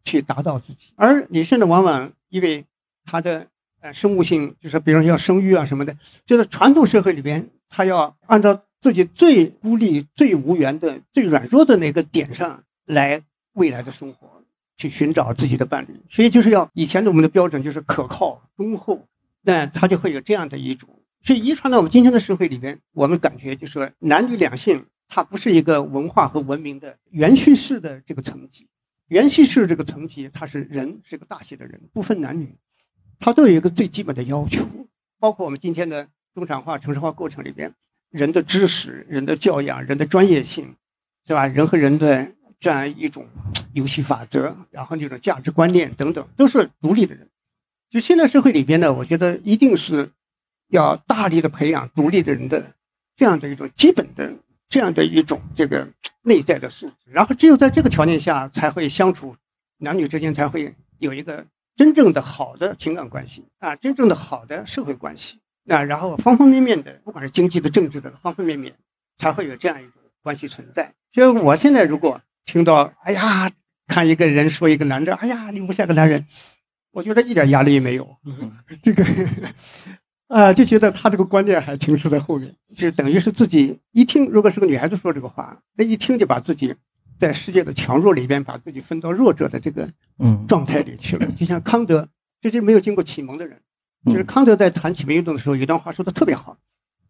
去达到自己，而女性呢，往往因为她的呃生物性，就是比如说要生育啊什么的，就是传统社会里边，她要按照。自己最孤立、最无缘的、最软弱的那个点上来未来的生活，去寻找自己的伴侣。所以就是要以前的我们的标准就是可靠、忠厚，那他就会有这样的一种。所以遗传到我们今天的社会里边，我们感觉就是说男女两性，它不是一个文化和文明的元叙事的这个层级。元叙事这个层级，它是人是个大写的人，不分男女，它都有一个最基本的要求。包括我们今天的中产化、城市化过程里边，人的知识、人的教养、人的专业性，是吧？人和人的这样一种游戏法则，然后那种价值观念等等，都是独立的人。就现在社会里边呢，我觉得一定是。要大力的培养独立的人的这样的一种基本的这样的一种这个内在的素质，然后只有在这个条件下才会相处，男女之间才会有一个真正的好的情感关系啊，真正的好的社会关系啊，然后方方面面的，不管是经济的、政治的方方面面，才会有这样一种关系存在。所以我现在如果听到，哎呀，看一个人说一个男的，哎呀，你不像个男人，我觉得一点压力也没有，这个。啊，就觉得他这个观念还停滞在后面，就等于是自己一听，如果是个女孩子说这个话，那一听就把自己在世界的强弱里边，把自己分到弱者的这个嗯。状态里去了。就像康德，这些没有经过启蒙的人，就是康德在谈启蒙运动的时候，有段话说的特别好，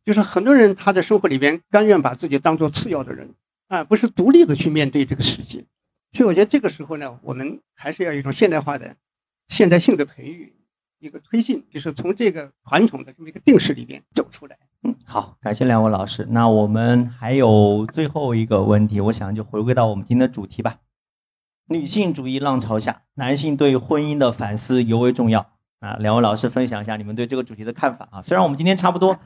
就是很多人他在生活里边甘愿把自己当做次要的人啊，不是独立的去面对这个世界。所以我觉得这个时候呢，我们还是要有一种现代化的现代性的培育。一个推进，就是从这个传统的这么一个定式里边走出来。嗯，好，感谢两位老师。那我们还有最后一个问题，我想就回归到我们今天的主题吧。女性主义浪潮下，男性对婚姻的反思尤为重要啊。两位老师分享一下你们对这个主题的看法啊。虽然我们今天差不多。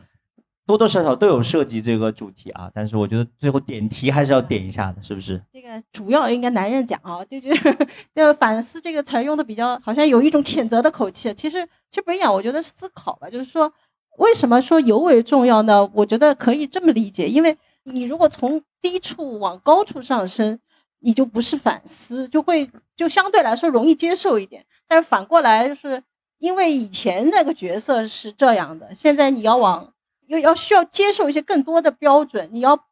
多多少少都有涉及这个主题啊，但是我觉得最后点题还是要点一下的，是不是？这个主要应该男人讲啊，就是就就反思这个词用的比较好像有一种谴责的口气，其实其实不一样，我觉得是思考吧，就是说为什么说尤为重要呢？我觉得可以这么理解，因为你如果从低处往高处上升，你就不是反思，就会就相对来说容易接受一点，但是反过来就是因为以前那个角色是这样的，现在你要往。要要需要接受一些更多的标准，你要，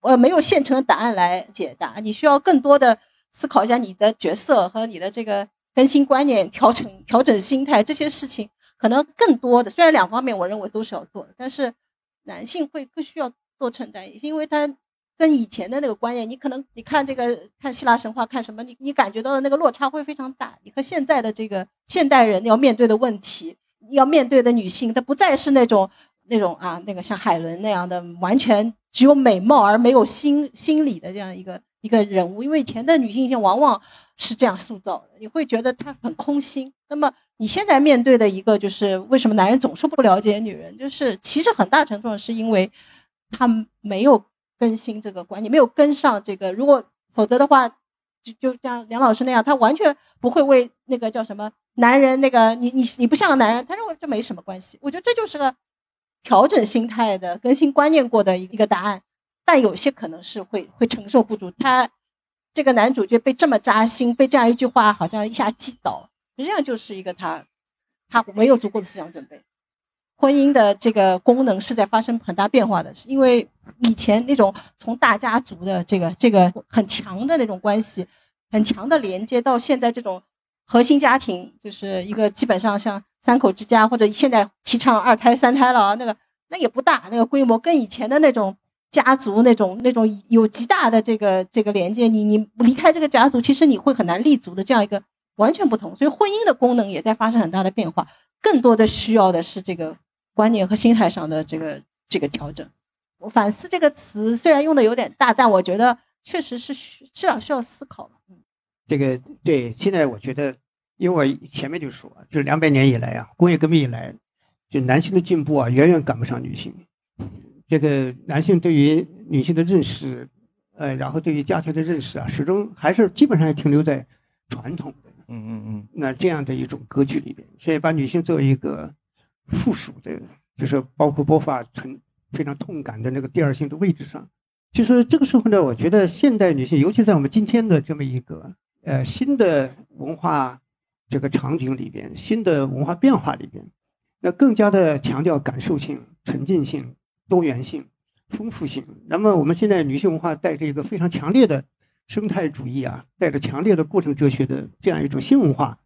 呃，没有现成的答案来解答，你需要更多的思考一下你的角色和你的这个更新观念、调整调整心态这些事情，可能更多的。虽然两方面我认为都是要做的，但是男性会更需要多承担一些，因为他跟以前的那个观念，你可能你看这个看希腊神话看什么，你你感觉到的那个落差会非常大。你和现在的这个现代人要面对的问题，要面对的女性，她不再是那种。那种啊，那个像海伦那样的，完全只有美貌而没有心心理的这样一个一个人物，因为以前的女性性往往是这样塑造的，你会觉得她很空心。那么你现在面对的一个就是为什么男人总是不了解女人，就是其实很大程度上是因为他没有更新这个观念，没有跟上这个。如果否则的话，就就像梁老师那样，他完全不会为那个叫什么男人那个你你你不像个男人，他认为这没什么关系。我觉得这就是个。调整心态的更新观念过的一个答案，但有些可能是会会承受不住。他这个男主角被这么扎心，被这样一句话好像一下击倒，实际上就是一个他他没有足够的思想准备。婚姻的这个功能是在发生很大变化的，是因为以前那种从大家族的这个这个很强的那种关系，很强的连接，到现在这种核心家庭，就是一个基本上像。三口之家，或者现在提倡二胎、三胎了啊，那个那也不大，那个规模跟以前的那种家族那种那种有极大的这个这个连接，你你离开这个家族，其实你会很难立足的这样一个完全不同。所以婚姻的功能也在发生很大的变化，更多的需要的是这个观念和心态上的这个这个调整。我反思这个词虽然用的有点大，但我觉得确实是需至少需要思考。嗯，这个对，现在我觉得。因为我前面就说，就是两百年以来啊，工业革命以来，就男性的进步啊，远远赶不上女性。这个男性对于女性的认识，呃，然后对于家庭的认识啊，始终还是基本上停留在传统的，嗯嗯嗯，那这样的一种格局里边，所以把女性作为一个附属的，就是包括剥发很非常痛感的那个第二性的位置上。其实这个时候呢，我觉得现代女性，尤其在我们今天的这么一个呃新的文化。这个场景里边，新的文化变化里边，那更加的强调感受性、沉浸性、多元性、丰富性。那么我们现在女性文化带着一个非常强烈的生态主义啊，带着强烈的过程哲学的这样一种新文化，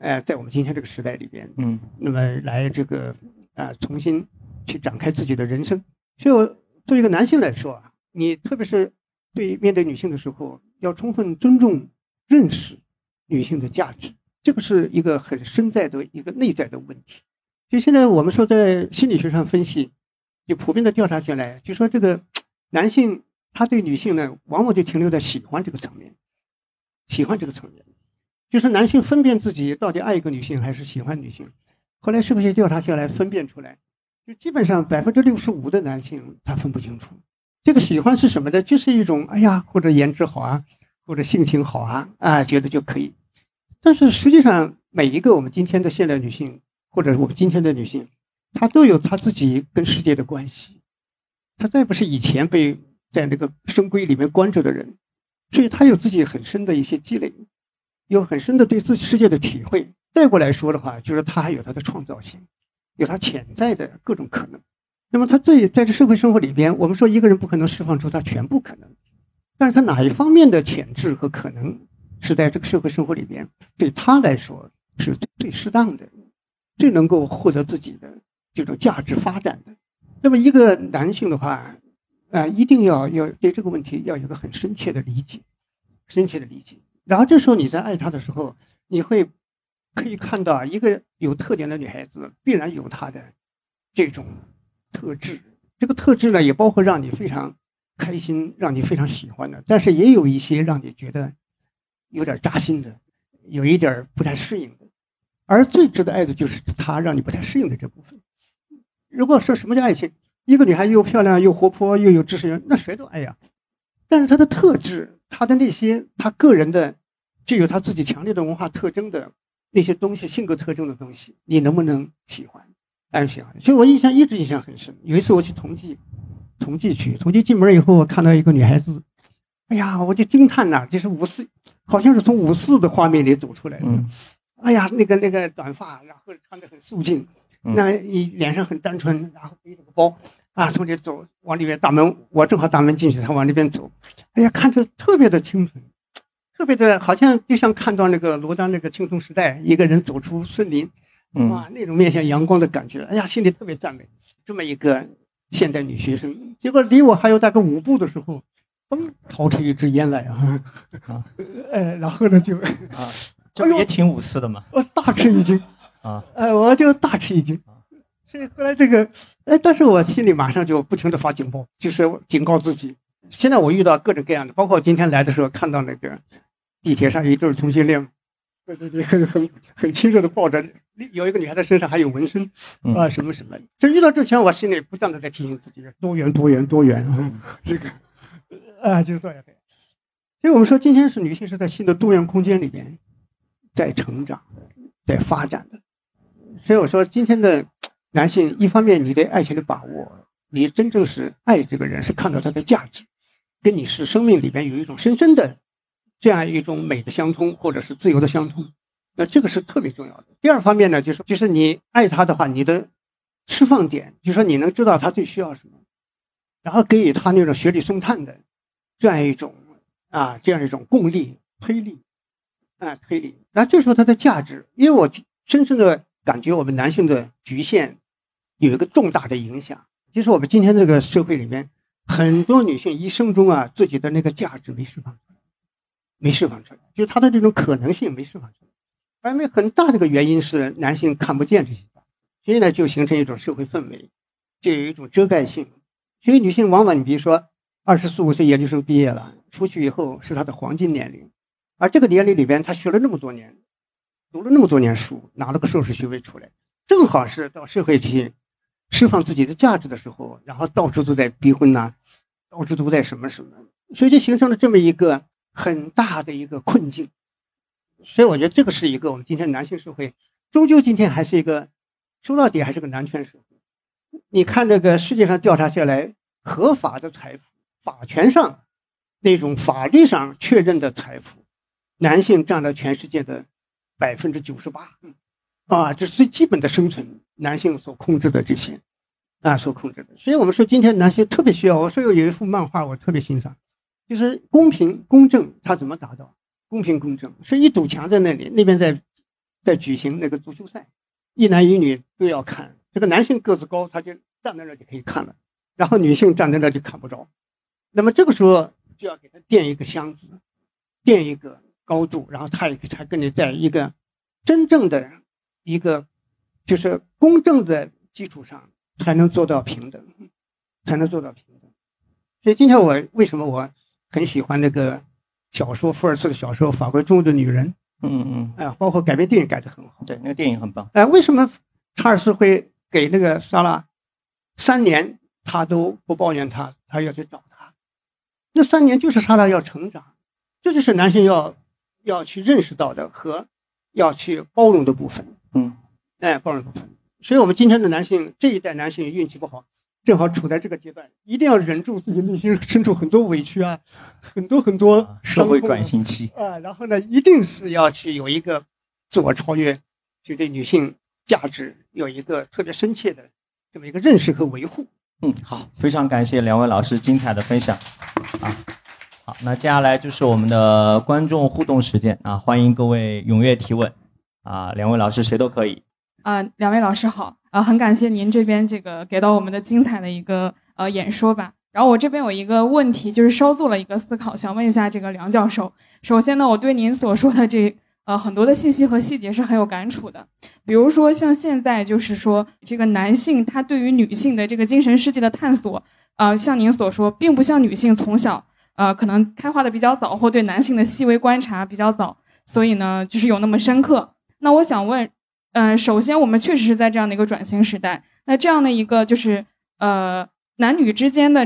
哎，在我们今天这个时代里边，嗯，那么来这个啊重新去展开自己的人生。所以，我作为一个男性来说啊，你特别是对面对女性的时候，要充分尊重、认识女性的价值，这个是一个很深在的一个内在的问题。就现在我们说，在心理学上分析，就普遍的调查下来，就说这个男性他对女性呢，往往就停留在喜欢这个层面，喜欢这个层面，就是男性分辨自己到底爱一个女性还是喜欢女性。后来社会学调查下来，分辨出来，就基本上百分之六十五的男性他分不清楚，这个喜欢是什么的，就是一种哎呀，或者颜值好啊，或者性情好啊，啊，觉得就可以。但是实际上，每一个我们今天的现代女性。或者是我们今天的女性，她都有她自己跟世界的关系，她再不是以前被在那个深闺里面关着的人，所以她有自己很深的一些积累，有很深的对自己世界的体会。再过来说的话，就是她还有她的创造性，有她潜在的各种可能。那么她对在这社会生活里边，我们说一个人不可能释放出他全部可能，但是他哪一方面的潜质和可能是在这个社会生活里边对他来说是最适当的。最能够获得自己的这种价值发展的，那么一个男性的话，啊，一定要要对这个问题要有个很深切的理解，深切的理解。然后这时候你在爱她的时候，你会可以看到一个有特点的女孩子必然有她的这种特质，这个特质呢也包括让你非常开心、让你非常喜欢的，但是也有一些让你觉得有点扎心的，有一点不太适应的。而最值得爱的就是他让你不太适应的这部分。如果说什么叫爱情，一个女孩又漂亮又活泼又有知识，那谁都爱呀。但是她的特质，她的那些她个人的具有她自己强烈的文化特征的那些东西、性格特征的东西，你能不能喜欢？爱喜欢。所以我印象一直印象很深。有一次我去同济，同济去，同济进门以后，我看到一个女孩子，哎呀，我就惊叹呐，就是五四，好像是从五四的画面里走出来的。哎呀，那个那个短发，然后穿的很素净，那你脸上很单纯，然后背着个包，啊，从里走，往里面大门，我正好大门进去，他往那边走，哎呀，看着特别的清纯，特别的，好像就像看到那个罗丹那个青铜时代，一个人走出森林，哇，那种面向阳光的感觉，哎呀，心里特别赞美，这么一个现代女学生，结果离我还有大概五步的时候，嘣，掏出一支烟来啊，啊，呃，然后呢就啊。这也挺五四的嘛！我大吃一惊啊！哎，我就大吃一惊。所以后来这个，哎，但是我心里马上就不停的发警报，就是警告自己。现在我遇到各种各样的，包括今天来的时候看到那个地铁上一对同性恋，对对对，很很很亲热的抱着，有一个女孩子身上还有纹身啊，什么什么。就遇到之前，我心里不断的在提醒自己，多元多元多元啊，这个啊，就是这样。所以我们说，今天是女性是在新的多元空间里边。在成长，在发展的，所以我说，今天的男性，一方面你对爱情的把握，你真正是爱这个人，是看到他的价值，跟你是生命里边有一种深深的这样一种美的相通，或者是自由的相通，那这个是特别重要的。第二方面呢，就是就是你爱他的话，你的释放点，就是说你能知道他最需要什么，然后给予他那种雪里送炭的这样一种啊，这样一种共力推力。啊，推理，那这时候它的价值，因为我深深的感觉我们男性的局限有一个重大的影响，就是我们今天这个社会里面，很多女性一生中啊，自己的那个价值没释放出来，没释放出来，就是她的这种可能性没释放出来，而因为很大的一个原因是男性看不见这些，所以呢就形成一种社会氛围，就有一种遮盖性，所以女性往往你比如说二十四五岁研究生毕业了，出去以后是他的黄金年龄。而这个年龄里边，他学了那么多年，读了那么多年书，拿了个硕士学位出来，正好是到社会去释放自己的价值的时候，然后到处都在逼婚呐，到处都在什么什么，所以就形成了这么一个很大的一个困境。所以我觉得这个是一个我们今天男性社会，终究今天还是一个说到底还是个男权社会。你看这个世界上调查下来，合法的财富，法权上那种法律上确认的财富。男性占了全世界的百分之九十八，啊，这是最基本的生存，男性所控制的这些，啊，所控制的。所以我们说，今天男性特别需要。我说有一幅漫画，我特别欣赏，就是公平公正，它怎么达到？公平公正是一堵墙在那里，那边在在举行那个足球赛，一男一女都要看。这个男性个子高，他就站在那就可以看了，然后女性站在那就看不着。那么这个时候就要给他垫一个箱子，垫一个高度，然后他也才跟你在一个真正的一个就是公正的基础上才能做到平等，才能做到平等。所以今天我为什么我很喜欢那个小说，福尔茨的小说《法国中的女人》。嗯嗯，哎，包括改编电影改的很好。对，那个电影很棒。哎，为什么查尔斯会给那个莎拉三年，他都不抱怨他，他要去找他？那三年就是莎拉要成长，这就是男性要要去认识到的和要去包容的部分。嗯，哎，包容部分。所以我们今天的男性这一代男性运气不好。正好处在这个阶段，一定要忍住自己内心深处很多委屈啊，很多很多社会转型期啊，然后呢，一定是要去有一个自我超越，去对女性价值有一个特别深切的这么一个认识和维护。嗯，好，非常感谢两位老师精彩的分享啊。好，那接下来就是我们的观众互动时间啊，欢迎各位踊跃提问啊，两位老师谁都可以。啊，两位老师好，啊，很感谢您这边这个给到我们的精彩的一个呃演说吧。然后我这边有一个问题，就是稍做了一个思考，想问一下这个梁教授。首先呢，我对您所说的这呃很多的信息和细节是很有感触的。比如说像现在就是说这个男性他对于女性的这个精神世界的探索，呃，像您所说，并不像女性从小呃可能开化的比较早，或对男性的细微观察比较早，所以呢就是有那么深刻。那我想问。嗯，首先我们确实是在这样的一个转型时代，那这样的一个就是呃男女之间的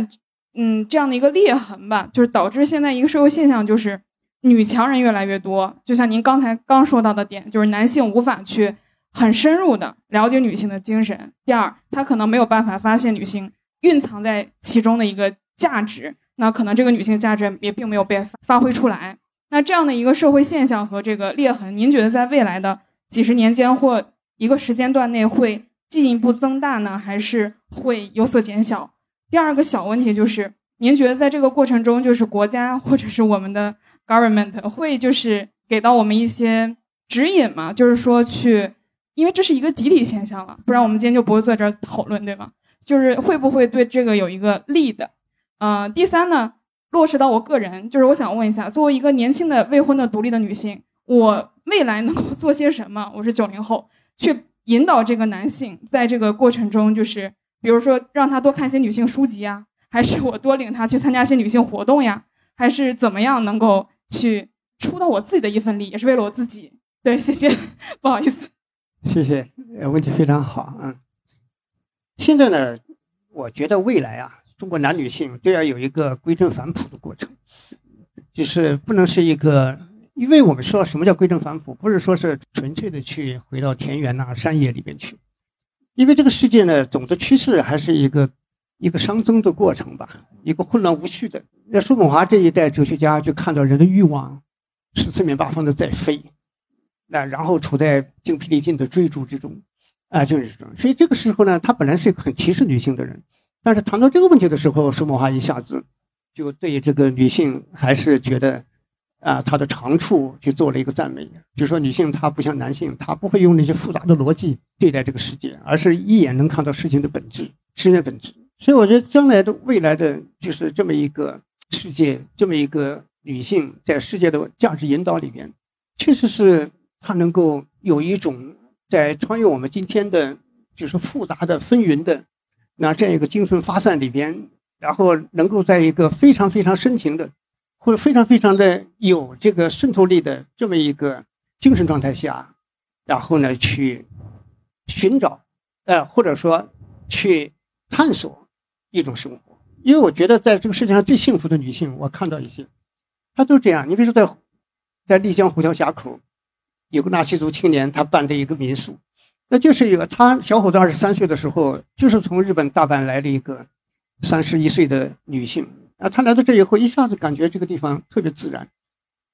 嗯这样的一个裂痕吧，就是导致现在一个社会现象就是女强人越来越多。就像您刚才刚说到的点，就是男性无法去很深入的了解女性的精神。第二，他可能没有办法发现女性蕴藏在其中的一个价值，那可能这个女性价值也并没有被发挥出来。那这样的一个社会现象和这个裂痕，您觉得在未来的？几十年间或一个时间段内会进一步增大呢，还是会有所减小？第二个小问题就是，您觉得在这个过程中，就是国家或者是我们的 government 会就是给到我们一些指引嘛？就是说去，因为这是一个集体现象了，不然我们今天就不会坐这儿讨论，对吗？就是会不会对这个有一个利的？嗯，第三呢，落实到我个人，就是我想问一下，作为一个年轻的未婚的独立的女性。我未来能够做些什么？我是九零后，去引导这个男性在这个过程中，就是比如说让他多看些女性书籍呀，还是我多领他去参加些女性活动呀，还是怎么样能够去出到我自己的一份力，也是为了我自己。对，谢谢，不好意思。谢谢，呃，问题非常好。嗯，现在呢，我觉得未来啊，中国男女性都要有一个归正反哺的过程，就是不能是一个。因为我们说什么叫归正反哺，不是说是纯粹的去回到田园呐、山野里边去，因为这个世界呢，总的趋势还是一个一个熵增的过程吧，一个混乱无序的。那叔本华这一代哲学家就看到人的欲望是四面八方的在飞，那然后处在精疲力尽的追逐之中，啊，就是这种。所以这个时候呢，他本来是一个很歧视女性的人，但是谈到这个问题的时候，叔本华一下子就对这个女性还是觉得。啊，她的长处去做了一个赞美，就说女性她不像男性，她不会用那些复杂的逻辑对待这个世界，而是一眼能看到事情的本质，事情的本质。所以我觉得将来的未来的就是这么一个世界，这么一个女性在世界的价值引导里边，确实是她能够有一种在穿越我们今天的，就是复杂的纷纭的那这样一个精神发散里边，然后能够在一个非常非常深情的。或者非常非常的有这个渗透力的这么一个精神状态下，然后呢去寻找，呃或者说去探索一种生活。因为我觉得在这个世界上最幸福的女性，我看到一些，她都这样。你比如说在在丽江虎跳峡口，有个纳西族青年，他办的一个民宿，那就是一个他小伙子二十三岁的时候，就是从日本大阪来了一个三十一岁的女性。啊，他来到这以后，一下子感觉这个地方特别自然。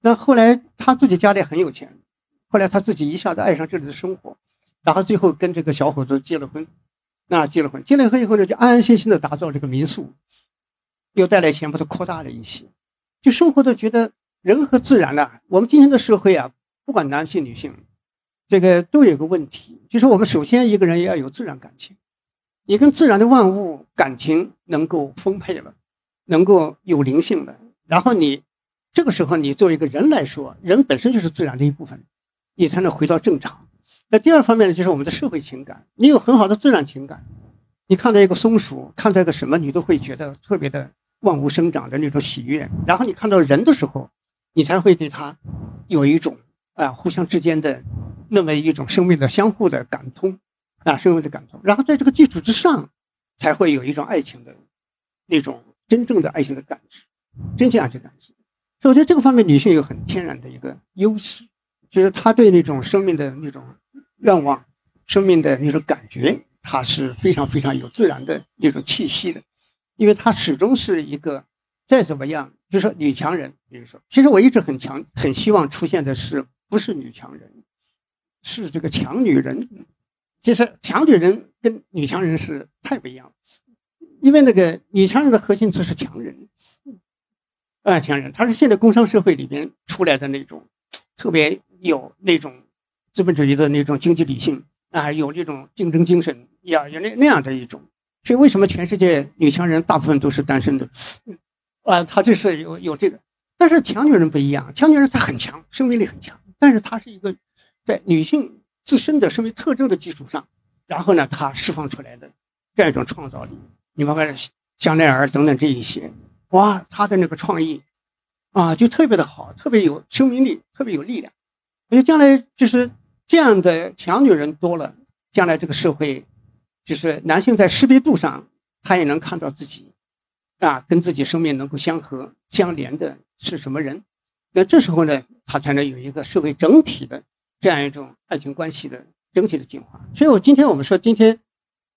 那后来他自己家里很有钱，后来他自己一下子爱上这里的生活，然后最后跟这个小伙子结了婚。那结了婚，结了婚以后呢，就安安心心的打造这个民宿，又带来钱把它扩大了一些。就生活的觉得人和自然呢，我们今天的社会啊，不管男性女性，这个都有个问题，就是我们首先一个人要有自然感情，你跟自然的万物感情能够丰沛了，能够有灵性的，然后你这个时候你作为一个人来说，人本身就是自然的一部分，你才能回到正常。那第二方面呢，就是我们的社会情感，你有很好的自然情感，你看到一个松鼠，看到一个什么，你都会觉得特别的万物生长的那种喜悦。然后你看到人的时候，你才会对他有一种啊互相之间的那么一种生命的相互的感通啊生命的感通。然后在这个基础之上，才会有一种爱情的那种真正的爱情的感知，真正爱情感知。所以我觉得这个方面女性有很天然的一个优势，就是她对那种生命的那种。愿望，生命的那种感觉，它是非常非常有自然的那种气息的，因为它始终是一个再怎么样，就是说女强人。比如说，其实我一直很强，很希望出现的是不是女强人，是这个强女人。其实强女人跟女强人是太不一样，因为那个女强人的核心词是强人，啊，强人，她是现在工商社会里边出来的那种特别有那种。资本主义的那种经济理性啊，有这种竞争精神，呀，有那那样的一种。所以为什么全世界女强人大部分都是单身的？啊，她就是有有这个。但是强女人不一样，强女人她很强，生命力很强，但是她是一个在女性自身的生命特征的基础上，然后呢，她释放出来的这样一种创造力。你包括香奈儿等等这一些，哇，她的那个创意啊，就特别的好，特别有生命力，特别有力量。我觉得将来就是。这样的强女人多了，将来这个社会，就是男性在识别度上，他也能看到自己，啊，跟自己生命能够相合相连的是什么人，那这时候呢，他才能有一个社会整体的这样一种爱情关系的整体的进化。所以，我今天我们说，今天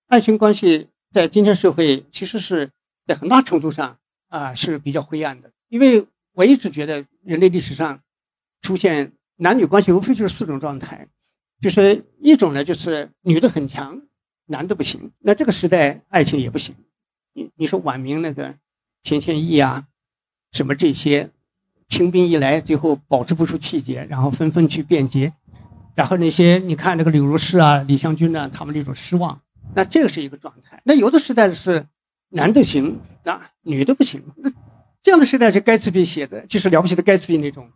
爱情关系在今天社会其实是在很大程度上啊是比较灰暗的，因为我一直觉得人类历史上出现男女关系无非就是四种状态。就是一种呢，就是女的很强，男的不行。那这个时代爱情也不行。你你说晚明那个钱谦益啊，什么这些，清兵一来，最后保持不住气节，然后纷纷去变节。然后那些你看那个柳如是啊、李香君呢，他们那种失望。那这个是一个状态。那有的时代是男的行，那女的不行。那这样的时代是盖茨比写的，就是了不起的盖茨比那种。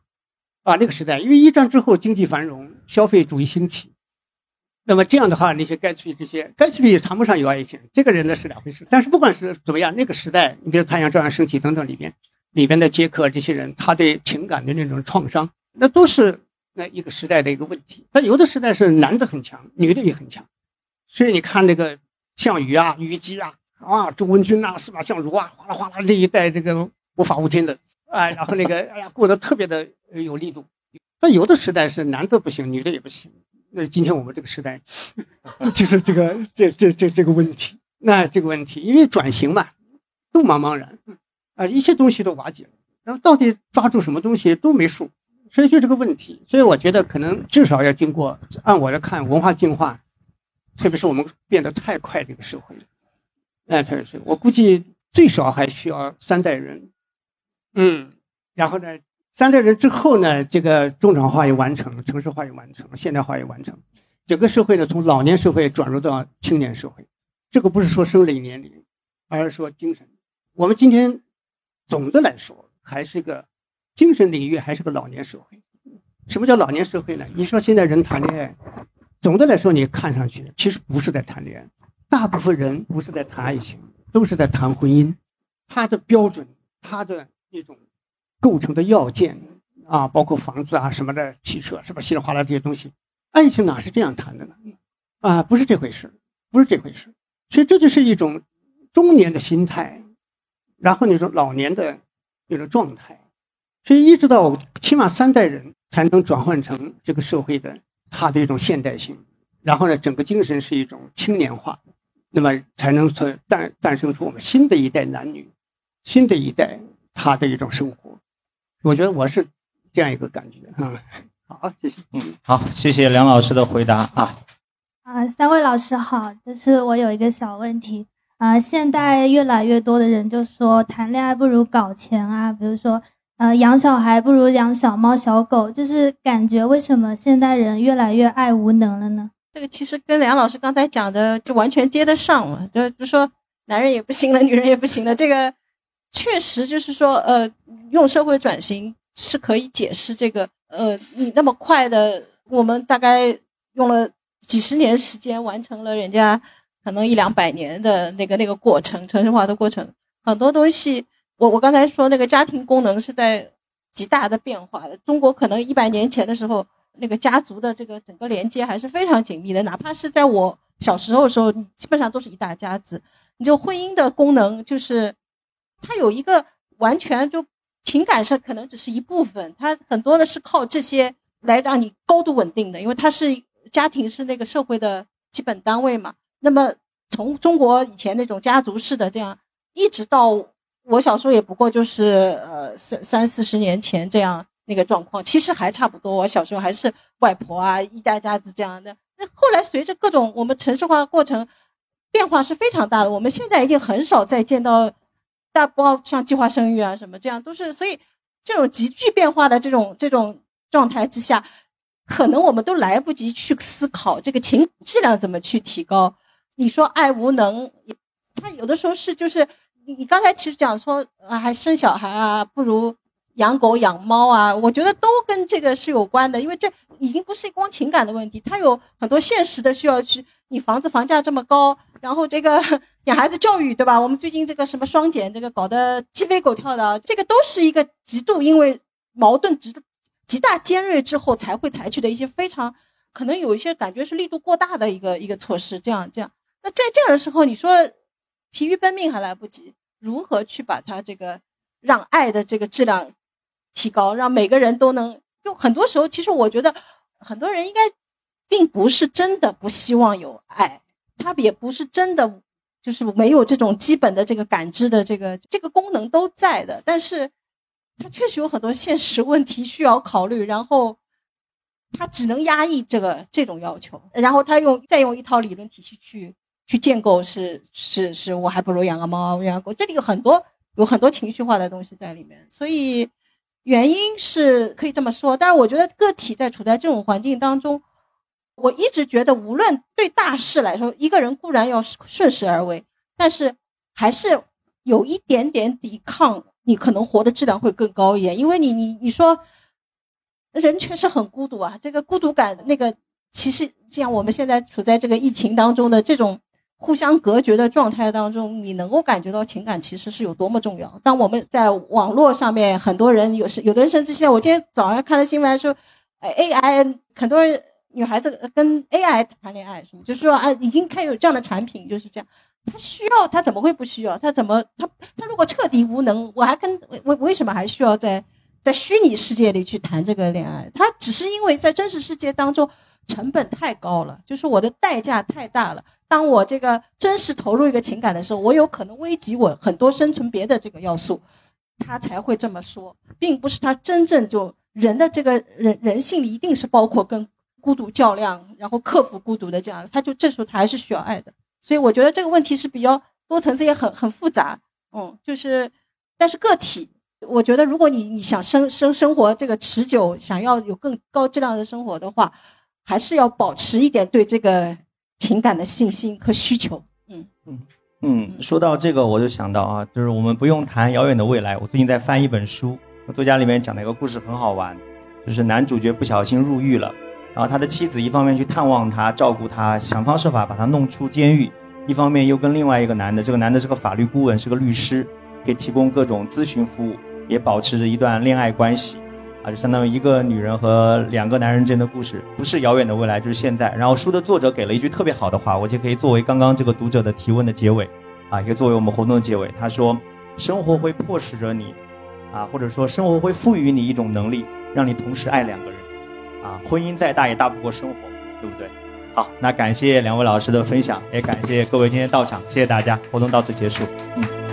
啊，那个时代，因为一战之后经济繁荣，消费主义兴起，那么这样的话，那些盖茨比这些盖茨比也谈不上有爱情，这个人呢是两回事。但是不管是怎么样，那个时代，你比如《太阳照样升起》等等里边，里边的杰克这些人，他对情感的那种创伤，那都是那一个时代的一个问题。但有的时代是男的很强，女的也很强，所以你看那个项羽啊、虞姬啊、啊周文君啊、司马相如啊，哗啦哗啦这一代这个无法无天的。啊，然后那个，哎呀，过得特别的有力度。那有的时代是男的不行，女的也不行。那今天我们这个时代，就是这个这这这这个问题。那这个问题，因为转型嘛，都茫茫然，啊，一切东西都瓦解了。然后到底抓住什么东西都没数，所以就这个问题。所以我觉得可能至少要经过，按我来看，文化进化，特别是我们变得太快这个社会，哎，特别是我估计最少还需要三代人。嗯，然后呢，三代人之后呢，这个中产化也完成，城市化也完成，现代化也完成，整个社会呢从老年社会转入到青年社会，这个不是说生理年龄，而是说精神。我们今天总的来说还是个精神领域，还是个老年社会。什么叫老年社会呢？你说现在人谈恋爱，总的来说你看上去其实不是在谈恋爱，大部分人不是在谈爱情，都是在谈婚姻，他的标准，他的。一种构成的要件啊，包括房子啊什么的，汽车是吧？稀里哗啦这些东西，爱情哪是这样谈的呢？啊，不是这回事，不是这回事。所以这就是一种中年的心态，然后那种老年的那种状态。所以一直到起码三代人才能转换成这个社会的他的一种现代性，然后呢，整个精神是一种青年化，那么才能从诞诞生出我们新的一代男女，新的一代。他的一种生活，我觉得我是这样一个感觉啊。好，谢谢。嗯，好，谢谢梁老师的回答啊。啊，三位老师好，就是我有一个小问题啊。现在越来越多的人就说谈恋爱不如搞钱啊，比如说呃，养小孩不如养小猫小狗，就是感觉为什么现代人越来越爱无能了呢？这个其实跟梁老师刚才讲的就完全接得上嘛，就就说男人也不行了，女人也不行了，这个确实就是说，呃，用社会转型是可以解释这个，呃，你那么快的，我们大概用了几十年时间完成了人家可能一两百年的那个那个过程，城市化的过程，很多东西。我我刚才说那个家庭功能是在极大的变化的。中国可能一百年前的时候，那个家族的这个整个连接还是非常紧密的。哪怕是在我小时候的时候，基本上都是一大家子。你就婚姻的功能，就是它有一个完全就情感上可能只是一部分，它很多的是靠这些来让你高度稳定的，因为它是家庭是那个社会的基本单位嘛。那么从中国以前那种家族式的这样，一直到。我小时候也不过就是呃三三四十年前这样那个状况，其实还差不多。我小时候还是外婆啊一家家子这样的。那后来随着各种我们城市化过程变化是非常大的，我们现在已经很少再见到大包像计划生育啊什么这样都是。所以这种急剧变化的这种这种状态之下，可能我们都来不及去思考这个情质量怎么去提高。你说爱无能，他有的时候是就是。你你刚才其实讲说啊，还生小孩啊，不如养狗养猫啊，我觉得都跟这个是有关的，因为这已经不是光情感的问题，它有很多现实的需要去。你房子房价这么高，然后这个养孩子教育，对吧？我们最近这个什么双减，这个搞得鸡飞狗跳的，这个都是一个极度因为矛盾极极大尖锐之后才会采取的一些非常可能有一些感觉是力度过大的一个一个措施。这样这样，那在这样的时候，你说。疲于奔命还来不及，如何去把它这个让爱的这个质量提高，让每个人都能？就很多时候，其实我觉得很多人应该并不是真的不希望有爱，他也不是真的就是没有这种基本的这个感知的这个这个功能都在的，但是他确实有很多现实问题需要考虑，然后他只能压抑这个这种要求，然后他用再用一套理论体系去。去建构是是是，我还不如养个猫养个狗。这里有很多有很多情绪化的东西在里面，所以原因是可以这么说。但是我觉得个体在处在这种环境当中，我一直觉得，无论对大事来说，一个人固然要顺势而为，但是还是有一点点抵抗，你可能活的质量会更高一点。因为你你你说，人确实很孤独啊，这个孤独感，那个其实像我们现在处在这个疫情当中的这种。互相隔绝的状态当中，你能够感觉到情感其实是有多么重要。当我们在网络上面，很多人有时有的人甚至现在，我今天早上看的新闻说，AI 很多人女孩子跟 AI 谈恋爱，什么就是说啊，已经开始有这样的产品，就是这样。他需要，他怎么会不需要？他怎么他他如果彻底无能，我还跟为为什么还需要在在虚拟世界里去谈这个恋爱？他只是因为在真实世界当中成本太高了，就是我的代价太大了。当我这个真实投入一个情感的时候，我有可能危及我很多生存别的这个要素，他才会这么说，并不是他真正就人的这个人人性里一定是包括跟孤独较量，然后克服孤独的这样，他就这时候他还是需要爱的。所以我觉得这个问题是比较多层次，也很很复杂。嗯，就是，但是个体，我觉得如果你你想生生生活这个持久，想要有更高质量的生活的话，还是要保持一点对这个。情感的信心和需求，嗯嗯嗯，说到这个，我就想到啊，就是我们不用谈遥远的未来。我最近在翻一本书，作家里面讲的一个故事很好玩，就是男主角不小心入狱了，然后他的妻子一方面去探望他、照顾他，想方设法把他弄出监狱，一方面又跟另外一个男的，这个男的是个法律顾问，是个律师，给提供各种咨询服务，也保持着一段恋爱关系。啊，就相当于一个女人和两个男人之间的故事，不是遥远的未来，就是现在。然后书的作者给了一句特别好的话，我就可以作为刚刚这个读者的提问的结尾，啊，也作为我们活动的结尾。他说：“生活会迫使着你，啊，或者说生活会赋予你一种能力，让你同时爱两个人，啊，婚姻再大也大不过生活，对不对？”好，那感谢两位老师的分享，也感谢各位今天到场，谢谢大家，活动到此结束，嗯。